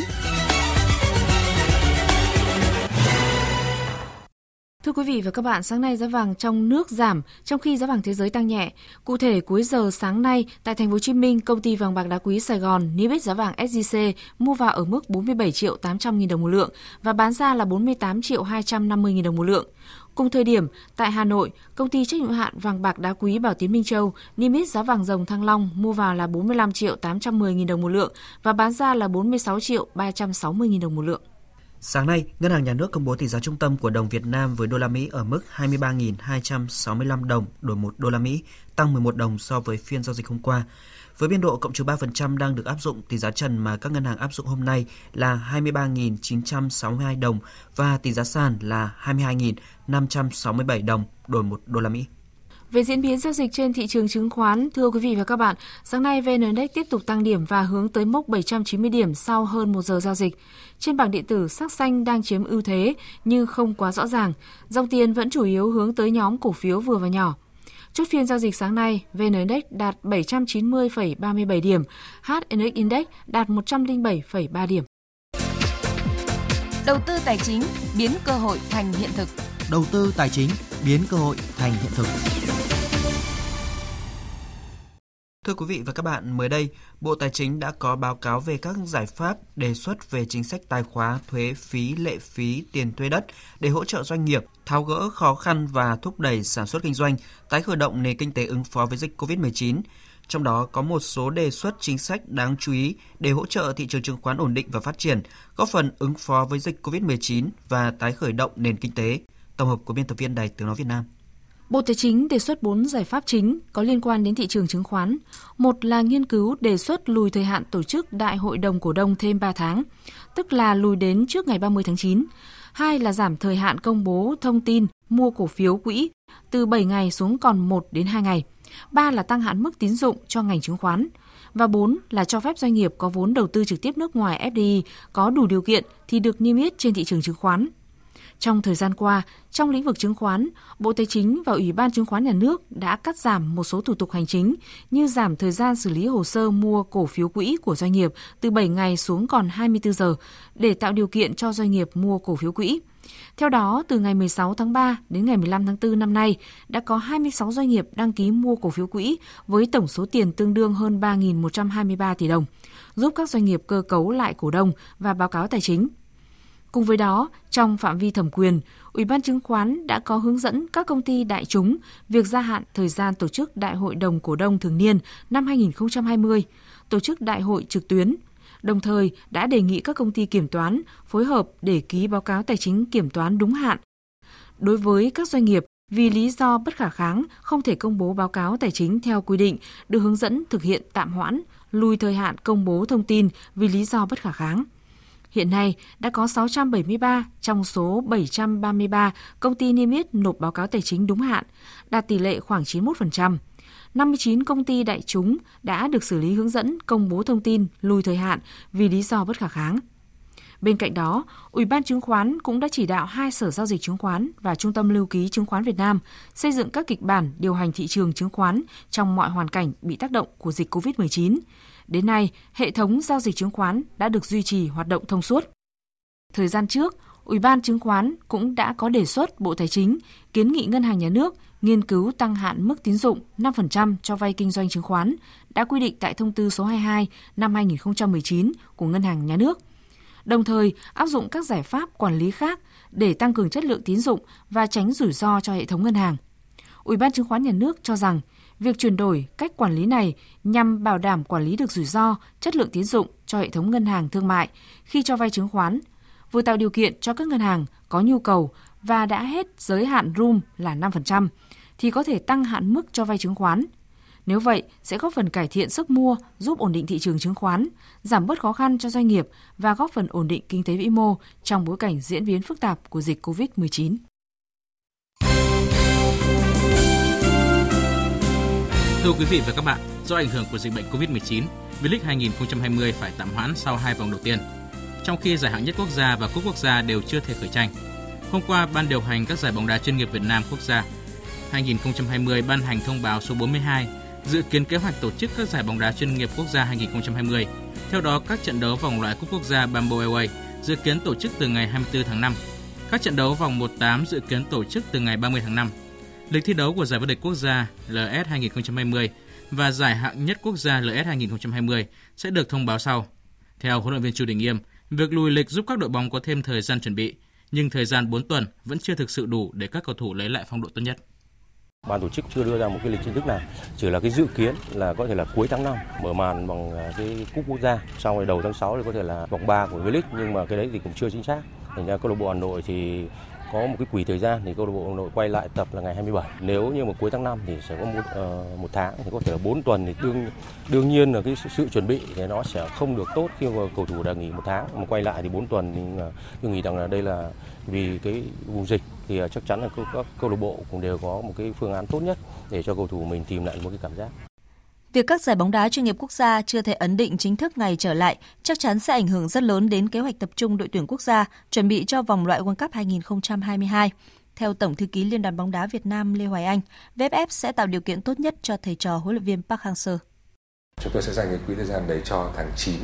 Thưa quý vị và các bạn, sáng nay giá vàng trong nước giảm trong khi giá vàng thế giới tăng nhẹ. Cụ thể cuối giờ sáng nay tại thành phố Hồ Chí Minh, công ty vàng bạc đá quý Sài Gòn niêm yết giá vàng SJC mua vào ở mức 47 triệu 800 nghìn đồng một lượng và bán ra là 48 triệu 250 nghìn đồng một lượng. Cùng thời điểm, tại Hà Nội, công ty trách nhiệm hạn vàng bạc đá quý Bảo tiến Minh Châu niêm yết giá vàng rồng Thăng Long mua vào là 45 triệu 810 nghìn đồng một lượng và bán ra là 46 triệu 360 nghìn đồng một lượng. Sáng nay, Ngân hàng Nhà nước công bố tỷ giá trung tâm của đồng Việt Nam với đô la Mỹ ở mức 23.265 đồng đổi 1 đô la Mỹ, tăng 11 đồng so với phiên giao dịch hôm qua. Với biên độ cộng trừ 3% đang được áp dụng, tỷ giá trần mà các ngân hàng áp dụng hôm nay là 23.962 đồng và tỷ giá sàn là 22.567 đồng đổi 1 đô la Mỹ. Về diễn biến giao dịch trên thị trường chứng khoán, thưa quý vị và các bạn, sáng nay VN Index tiếp tục tăng điểm và hướng tới mốc 790 điểm sau hơn một giờ giao dịch. Trên bảng điện tử, sắc xanh đang chiếm ưu thế nhưng không quá rõ ràng. Dòng tiền vẫn chủ yếu hướng tới nhóm cổ phiếu vừa và nhỏ. Chốt phiên giao dịch sáng nay, VN Index đạt 790,37 điểm, HNX Index đạt 107,3 điểm. Đầu tư tài chính biến cơ hội thành hiện thực. Đầu tư tài chính biến cơ hội thành hiện thực. Thưa quý vị và các bạn, mới đây, Bộ Tài chính đã có báo cáo về các giải pháp đề xuất về chính sách tài khóa, thuế, phí, lệ phí, tiền thuê đất để hỗ trợ doanh nghiệp tháo gỡ khó khăn và thúc đẩy sản xuất kinh doanh, tái khởi động nền kinh tế ứng phó với dịch COVID-19. Trong đó có một số đề xuất chính sách đáng chú ý để hỗ trợ thị trường chứng khoán ổn định và phát triển, góp phần ứng phó với dịch COVID-19 và tái khởi động nền kinh tế. Tổng hợp của biên tập viên Đài Tiếng Nói Việt Nam. Bộ Tài chính đề xuất 4 giải pháp chính có liên quan đến thị trường chứng khoán. Một là nghiên cứu đề xuất lùi thời hạn tổ chức Đại hội đồng cổ đông thêm 3 tháng, tức là lùi đến trước ngày 30 tháng 9. Hai là giảm thời hạn công bố thông tin mua cổ phiếu quỹ từ 7 ngày xuống còn 1 đến 2 ngày. Ba là tăng hạn mức tín dụng cho ngành chứng khoán. Và bốn là cho phép doanh nghiệp có vốn đầu tư trực tiếp nước ngoài FDI có đủ điều kiện thì được niêm yết trên thị trường chứng khoán. Trong thời gian qua, trong lĩnh vực chứng khoán, Bộ Tài chính và Ủy ban Chứng khoán Nhà nước đã cắt giảm một số thủ tục hành chính như giảm thời gian xử lý hồ sơ mua cổ phiếu quỹ của doanh nghiệp từ 7 ngày xuống còn 24 giờ để tạo điều kiện cho doanh nghiệp mua cổ phiếu quỹ. Theo đó, từ ngày 16 tháng 3 đến ngày 15 tháng 4 năm nay, đã có 26 doanh nghiệp đăng ký mua cổ phiếu quỹ với tổng số tiền tương đương hơn 3.123 tỷ đồng, giúp các doanh nghiệp cơ cấu lại cổ đông và báo cáo tài chính. Cùng với đó, trong phạm vi thẩm quyền, Ủy ban chứng khoán đã có hướng dẫn các công ty đại chúng việc gia hạn thời gian tổ chức Đại hội đồng cổ đông thường niên năm 2020, tổ chức đại hội trực tuyến, đồng thời đã đề nghị các công ty kiểm toán phối hợp để ký báo cáo tài chính kiểm toán đúng hạn. Đối với các doanh nghiệp vì lý do bất khả kháng không thể công bố báo cáo tài chính theo quy định, được hướng dẫn thực hiện tạm hoãn, lùi thời hạn công bố thông tin vì lý do bất khả kháng. Hiện nay, đã có 673 trong số 733 công ty niêm yết nộp báo cáo tài chính đúng hạn, đạt tỷ lệ khoảng 91%. 59 công ty đại chúng đã được xử lý hướng dẫn công bố thông tin lùi thời hạn vì lý do bất khả kháng. Bên cạnh đó, Ủy ban chứng khoán cũng đã chỉ đạo hai sở giao dịch chứng khoán và Trung tâm lưu ký chứng khoán Việt Nam xây dựng các kịch bản điều hành thị trường chứng khoán trong mọi hoàn cảnh bị tác động của dịch COVID-19 Đến nay, hệ thống giao dịch chứng khoán đã được duy trì hoạt động thông suốt. Thời gian trước, Ủy ban chứng khoán cũng đã có đề xuất Bộ Tài chính kiến nghị Ngân hàng Nhà nước nghiên cứu tăng hạn mức tín dụng 5% cho vay kinh doanh chứng khoán đã quy định tại thông tư số 22 năm 2019 của Ngân hàng Nhà nước. Đồng thời áp dụng các giải pháp quản lý khác để tăng cường chất lượng tín dụng và tránh rủi ro cho hệ thống ngân hàng. Ủy ban chứng khoán nhà nước cho rằng Việc chuyển đổi cách quản lý này nhằm bảo đảm quản lý được rủi ro, chất lượng tín dụng cho hệ thống ngân hàng thương mại khi cho vay chứng khoán, vừa tạo điều kiện cho các ngân hàng có nhu cầu và đã hết giới hạn room là 5%, thì có thể tăng hạn mức cho vay chứng khoán. Nếu vậy, sẽ góp phần cải thiện sức mua, giúp ổn định thị trường chứng khoán, giảm bớt khó khăn cho doanh nghiệp và góp phần ổn định kinh tế vĩ mô trong bối cảnh diễn biến phức tạp của dịch COVID-19. Thưa quý vị và các bạn, do ảnh hưởng của dịch bệnh COVID-19, V-League 2020 phải tạm hoãn sau hai vòng đầu tiên, trong khi giải hạng nhất quốc gia và cúp quốc gia đều chưa thể khởi tranh. Hôm qua, Ban điều hành các giải bóng đá chuyên nghiệp Việt Nam quốc gia 2020 ban hành thông báo số 42 dự kiến kế hoạch tổ chức các giải bóng đá chuyên nghiệp quốc gia 2020. Theo đó, các trận đấu vòng loại cúp quốc gia Bamboo Airways dự kiến tổ chức từ ngày 24 tháng 5. Các trận đấu vòng 1/8 dự kiến tổ chức từ ngày 30 tháng 5. Lịch thi đấu của giải vô địch quốc gia LS 2020 và giải hạng nhất quốc gia LS 2020 sẽ được thông báo sau. Theo huấn luyện viên Chu Đình Nghiêm, việc lùi lịch giúp các đội bóng có thêm thời gian chuẩn bị, nhưng thời gian 4 tuần vẫn chưa thực sự đủ để các cầu thủ lấy lại phong độ tốt nhất. Ban tổ chức chưa đưa ra một cái lịch chính thức nào, chỉ là cái dự kiến là có thể là cuối tháng 5 mở màn bằng à, cái cúp quốc gia, sau rồi đầu tháng 6 thì có thể là vòng 3 của V-League nhưng mà cái đấy thì cũng chưa chính xác. Thành ra câu lạc bộ Hà Nội thì có một cái quỹ thời gian thì câu lạc bộ Hà Nội quay lại tập là ngày 27. Nếu như mà cuối tháng 5 thì sẽ có một uh, một tháng thì có thể là 4 tuần thì đương đương nhiên là cái sự, sự chuẩn bị thì nó sẽ không được tốt khi mà cầu thủ đã nghỉ một tháng mà quay lại thì 4 tuần thì uh, tôi nghĩ rằng là đây là vì cái vùng dịch thì uh, chắc chắn là các câu lạc bộ cũng đều có một cái phương án tốt nhất để cho cầu thủ mình tìm lại một cái cảm giác. Việc các giải bóng đá chuyên nghiệp quốc gia chưa thể ấn định chính thức ngày trở lại chắc chắn sẽ ảnh hưởng rất lớn đến kế hoạch tập trung đội tuyển quốc gia chuẩn bị cho vòng loại World Cup 2022. Theo Tổng thư ký Liên đoàn bóng đá Việt Nam Lê Hoài Anh, VFF sẽ tạo điều kiện tốt nhất cho thầy trò huấn luyện viên Park Hang-seo. Chúng tôi sẽ dành cái quỹ thời gian đấy cho tháng 9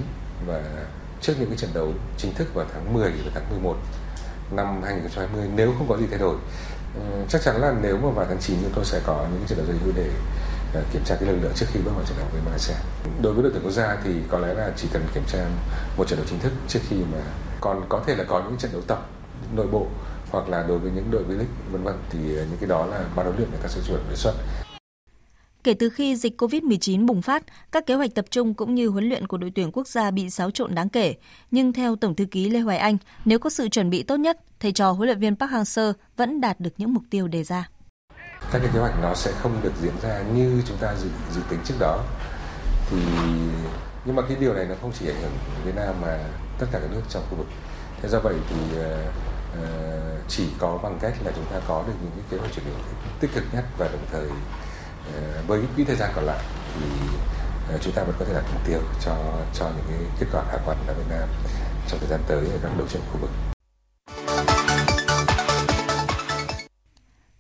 và trước những cái trận đấu chính thức vào tháng 10 và tháng 11 năm 2020 nếu không có gì thay đổi. Ờ, chắc chắn là nếu mà vào tháng 9 chúng tôi sẽ có những trận đấu dành để kiểm tra cái lực lượng trước khi bước vào trận đấu với Malaysia. Đối với đội tuyển quốc gia thì có lẽ là chỉ cần kiểm tra một trận đấu chính thức trước khi mà còn có thể là có những trận đấu tập nội bộ hoặc là đối với những đội V-League vân vân thì những cái đó là ban huấn luyện người ta sẽ chuẩn đề xuất. Kể từ khi dịch COVID-19 bùng phát, các kế hoạch tập trung cũng như huấn luyện của đội tuyển quốc gia bị xáo trộn đáng kể. Nhưng theo Tổng thư ký Lê Hoài Anh, nếu có sự chuẩn bị tốt nhất, thầy trò huấn luyện viên Park Hang-seo vẫn đạt được những mục tiêu đề ra các cái kế hoạch nó sẽ không được diễn ra như chúng ta dự, dự tính trước đó thì nhưng mà cái điều này nó không chỉ ảnh hưởng Việt Nam mà tất cả các nước trong khu vực thế do vậy thì uh, chỉ có bằng cách là chúng ta có được những cái kế hoạch chuyển đổi tích cực nhất và đồng thời uh, với quỹ thời gian còn lại thì uh, chúng ta vẫn có thể đặt mục tiêu cho cho những cái kết quả khả quan ở Việt Nam trong thời gian tới ở các đấu trường khu vực.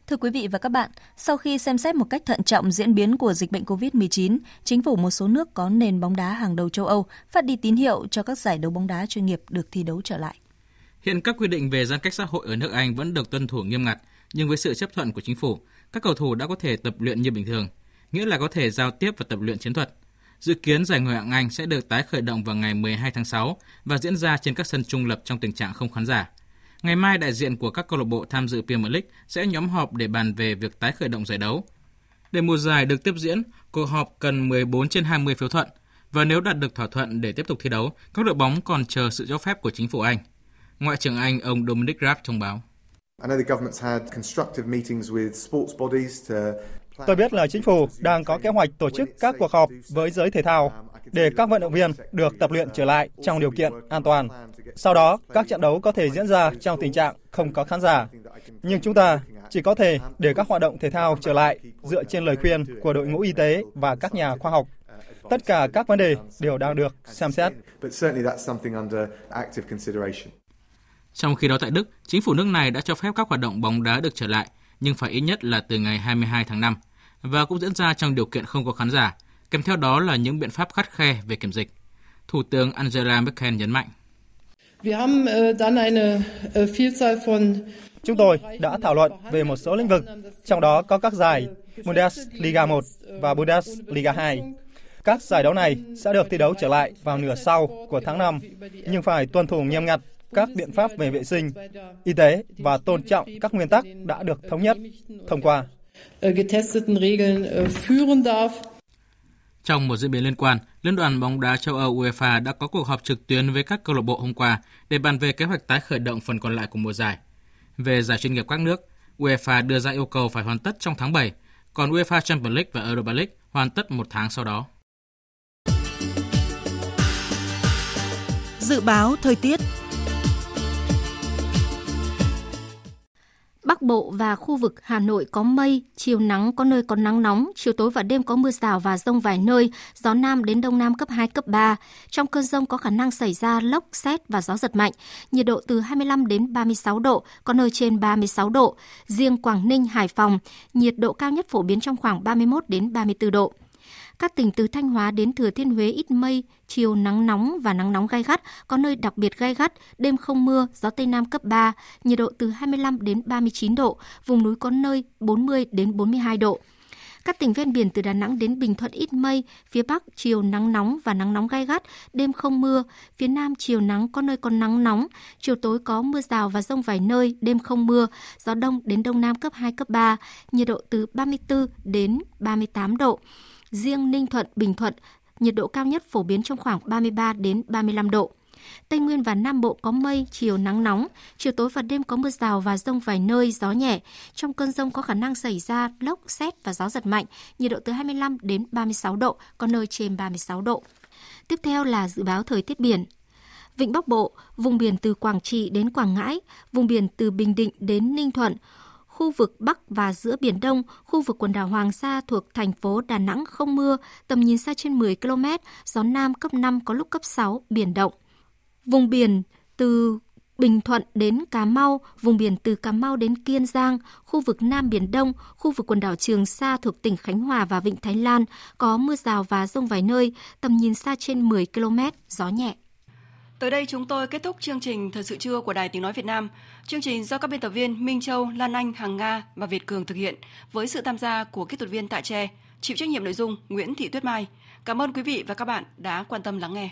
Thưa quý vị và các bạn, sau khi xem xét một cách thận trọng diễn biến của dịch bệnh COVID-19, chính phủ một số nước có nền bóng đá hàng đầu châu Âu phát đi tín hiệu cho các giải đấu bóng đá chuyên nghiệp được thi đấu trở lại. Hiện các quy định về giãn cách xã hội ở nước Anh vẫn được tuân thủ nghiêm ngặt, nhưng với sự chấp thuận của chính phủ, các cầu thủ đã có thể tập luyện như bình thường, nghĩa là có thể giao tiếp và tập luyện chiến thuật. Dự kiến giải Ngoại hạng Anh sẽ được tái khởi động vào ngày 12 tháng 6 và diễn ra trên các sân trung lập trong tình trạng không khán giả. Ngày mai, đại diện của các câu lạc bộ tham dự Premier League sẽ nhóm họp để bàn về việc tái khởi động giải đấu. Để mùa giải được tiếp diễn, cuộc họp cần 14 trên 20 phiếu thuận, và nếu đạt được thỏa thuận để tiếp tục thi đấu, các đội bóng còn chờ sự cho phép của chính phủ Anh. Ngoại trưởng Anh ông Dominic Raab thông báo. Tôi biết là chính phủ đang có kế hoạch tổ chức các cuộc họp với giới thể thao để các vận động viên được tập luyện trở lại trong điều kiện an toàn. Sau đó, các trận đấu có thể diễn ra trong tình trạng không có khán giả. Nhưng chúng ta chỉ có thể để các hoạt động thể thao trở lại dựa trên lời khuyên của đội ngũ y tế và các nhà khoa học. Tất cả các vấn đề đều đang được xem xét. Trong khi đó tại Đức, chính phủ nước này đã cho phép các hoạt động bóng đá được trở lại, nhưng phải ít nhất là từ ngày 22 tháng 5 và cũng diễn ra trong điều kiện không có khán giả, kèm theo đó là những biện pháp khắt khe về kiểm dịch. Thủ tướng Angela Merkel nhấn mạnh. Äh, äh, Chúng tôi đã thảo luận về một số lĩnh vực, trong đó có các giải Bundesliga 1 và Bundesliga 2. Các giải đấu này sẽ được thi đấu trở lại vào nửa sau của tháng 5, nhưng phải tuân thủ nghiêm ngặt các biện pháp về vệ sinh, y tế và tôn trọng các nguyên tắc đã được thống nhất thông qua. Trong một diễn biến liên quan, Liên đoàn bóng đá châu Âu UEFA đã có cuộc họp trực tuyến với các câu lạc bộ hôm qua để bàn về kế hoạch tái khởi động phần còn lại của mùa giải. Về giải chuyên nghiệp các nước, UEFA đưa ra yêu cầu phải hoàn tất trong tháng 7, còn UEFA Champions League và Europa League hoàn tất một tháng sau đó. Dự báo thời tiết Bắc Bộ và khu vực Hà Nội có mây, chiều nắng có nơi có nắng nóng, chiều tối và đêm có mưa rào và rông vài nơi, gió Nam đến Đông Nam cấp 2, cấp 3. Trong cơn rông có khả năng xảy ra lốc, xét và gió giật mạnh, nhiệt độ từ 25 đến 36 độ, có nơi trên 36 độ. Riêng Quảng Ninh, Hải Phòng, nhiệt độ cao nhất phổ biến trong khoảng 31 đến 34 độ. Các tỉnh từ Thanh Hóa đến Thừa Thiên Huế ít mây, chiều nắng nóng và nắng nóng gai gắt, có nơi đặc biệt gai gắt, đêm không mưa, gió Tây Nam cấp 3, nhiệt độ từ 25 đến 39 độ, vùng núi có nơi 40 đến 42 độ. Các tỉnh ven biển từ Đà Nẵng đến Bình Thuận ít mây, phía Bắc chiều nắng nóng và nắng nóng gai gắt, đêm không mưa, phía Nam chiều nắng có nơi còn nắng nóng, chiều tối có mưa rào và rông vài nơi, đêm không mưa, gió đông đến đông nam cấp 2, cấp 3, nhiệt độ từ 34 đến 38 độ. Riêng Ninh Thuận, Bình Thuận, nhiệt độ cao nhất phổ biến trong khoảng 33 đến 35 độ. Tây Nguyên và Nam Bộ có mây, chiều nắng nóng, chiều tối và đêm có mưa rào và rông vài nơi, gió nhẹ. Trong cơn rông có khả năng xảy ra lốc, xét và gió giật mạnh, nhiệt độ từ 25 đến 36 độ, có nơi trên 36 độ. Tiếp theo là dự báo thời tiết biển. Vịnh Bắc Bộ, vùng biển từ Quảng Trị đến Quảng Ngãi, vùng biển từ Bình Định đến Ninh Thuận, khu vực Bắc và giữa Biển Đông, khu vực quần đảo Hoàng Sa thuộc thành phố Đà Nẵng không mưa, tầm nhìn xa trên 10 km, gió Nam cấp 5 có lúc cấp 6, biển động. Vùng biển từ Bình Thuận đến Cà Mau, vùng biển từ Cà Mau đến Kiên Giang, khu vực Nam Biển Đông, khu vực quần đảo Trường Sa thuộc tỉnh Khánh Hòa và Vịnh Thái Lan có mưa rào và rông vài nơi, tầm nhìn xa trên 10 km, gió nhẹ. Tới đây chúng tôi kết thúc chương trình Thời sự trưa của Đài Tiếng Nói Việt Nam. Chương trình do các biên tập viên Minh Châu, Lan Anh, Hằng Nga và Việt Cường thực hiện với sự tham gia của kỹ thuật viên Tạ Tre, chịu trách nhiệm nội dung Nguyễn Thị Tuyết Mai. Cảm ơn quý vị và các bạn đã quan tâm lắng nghe.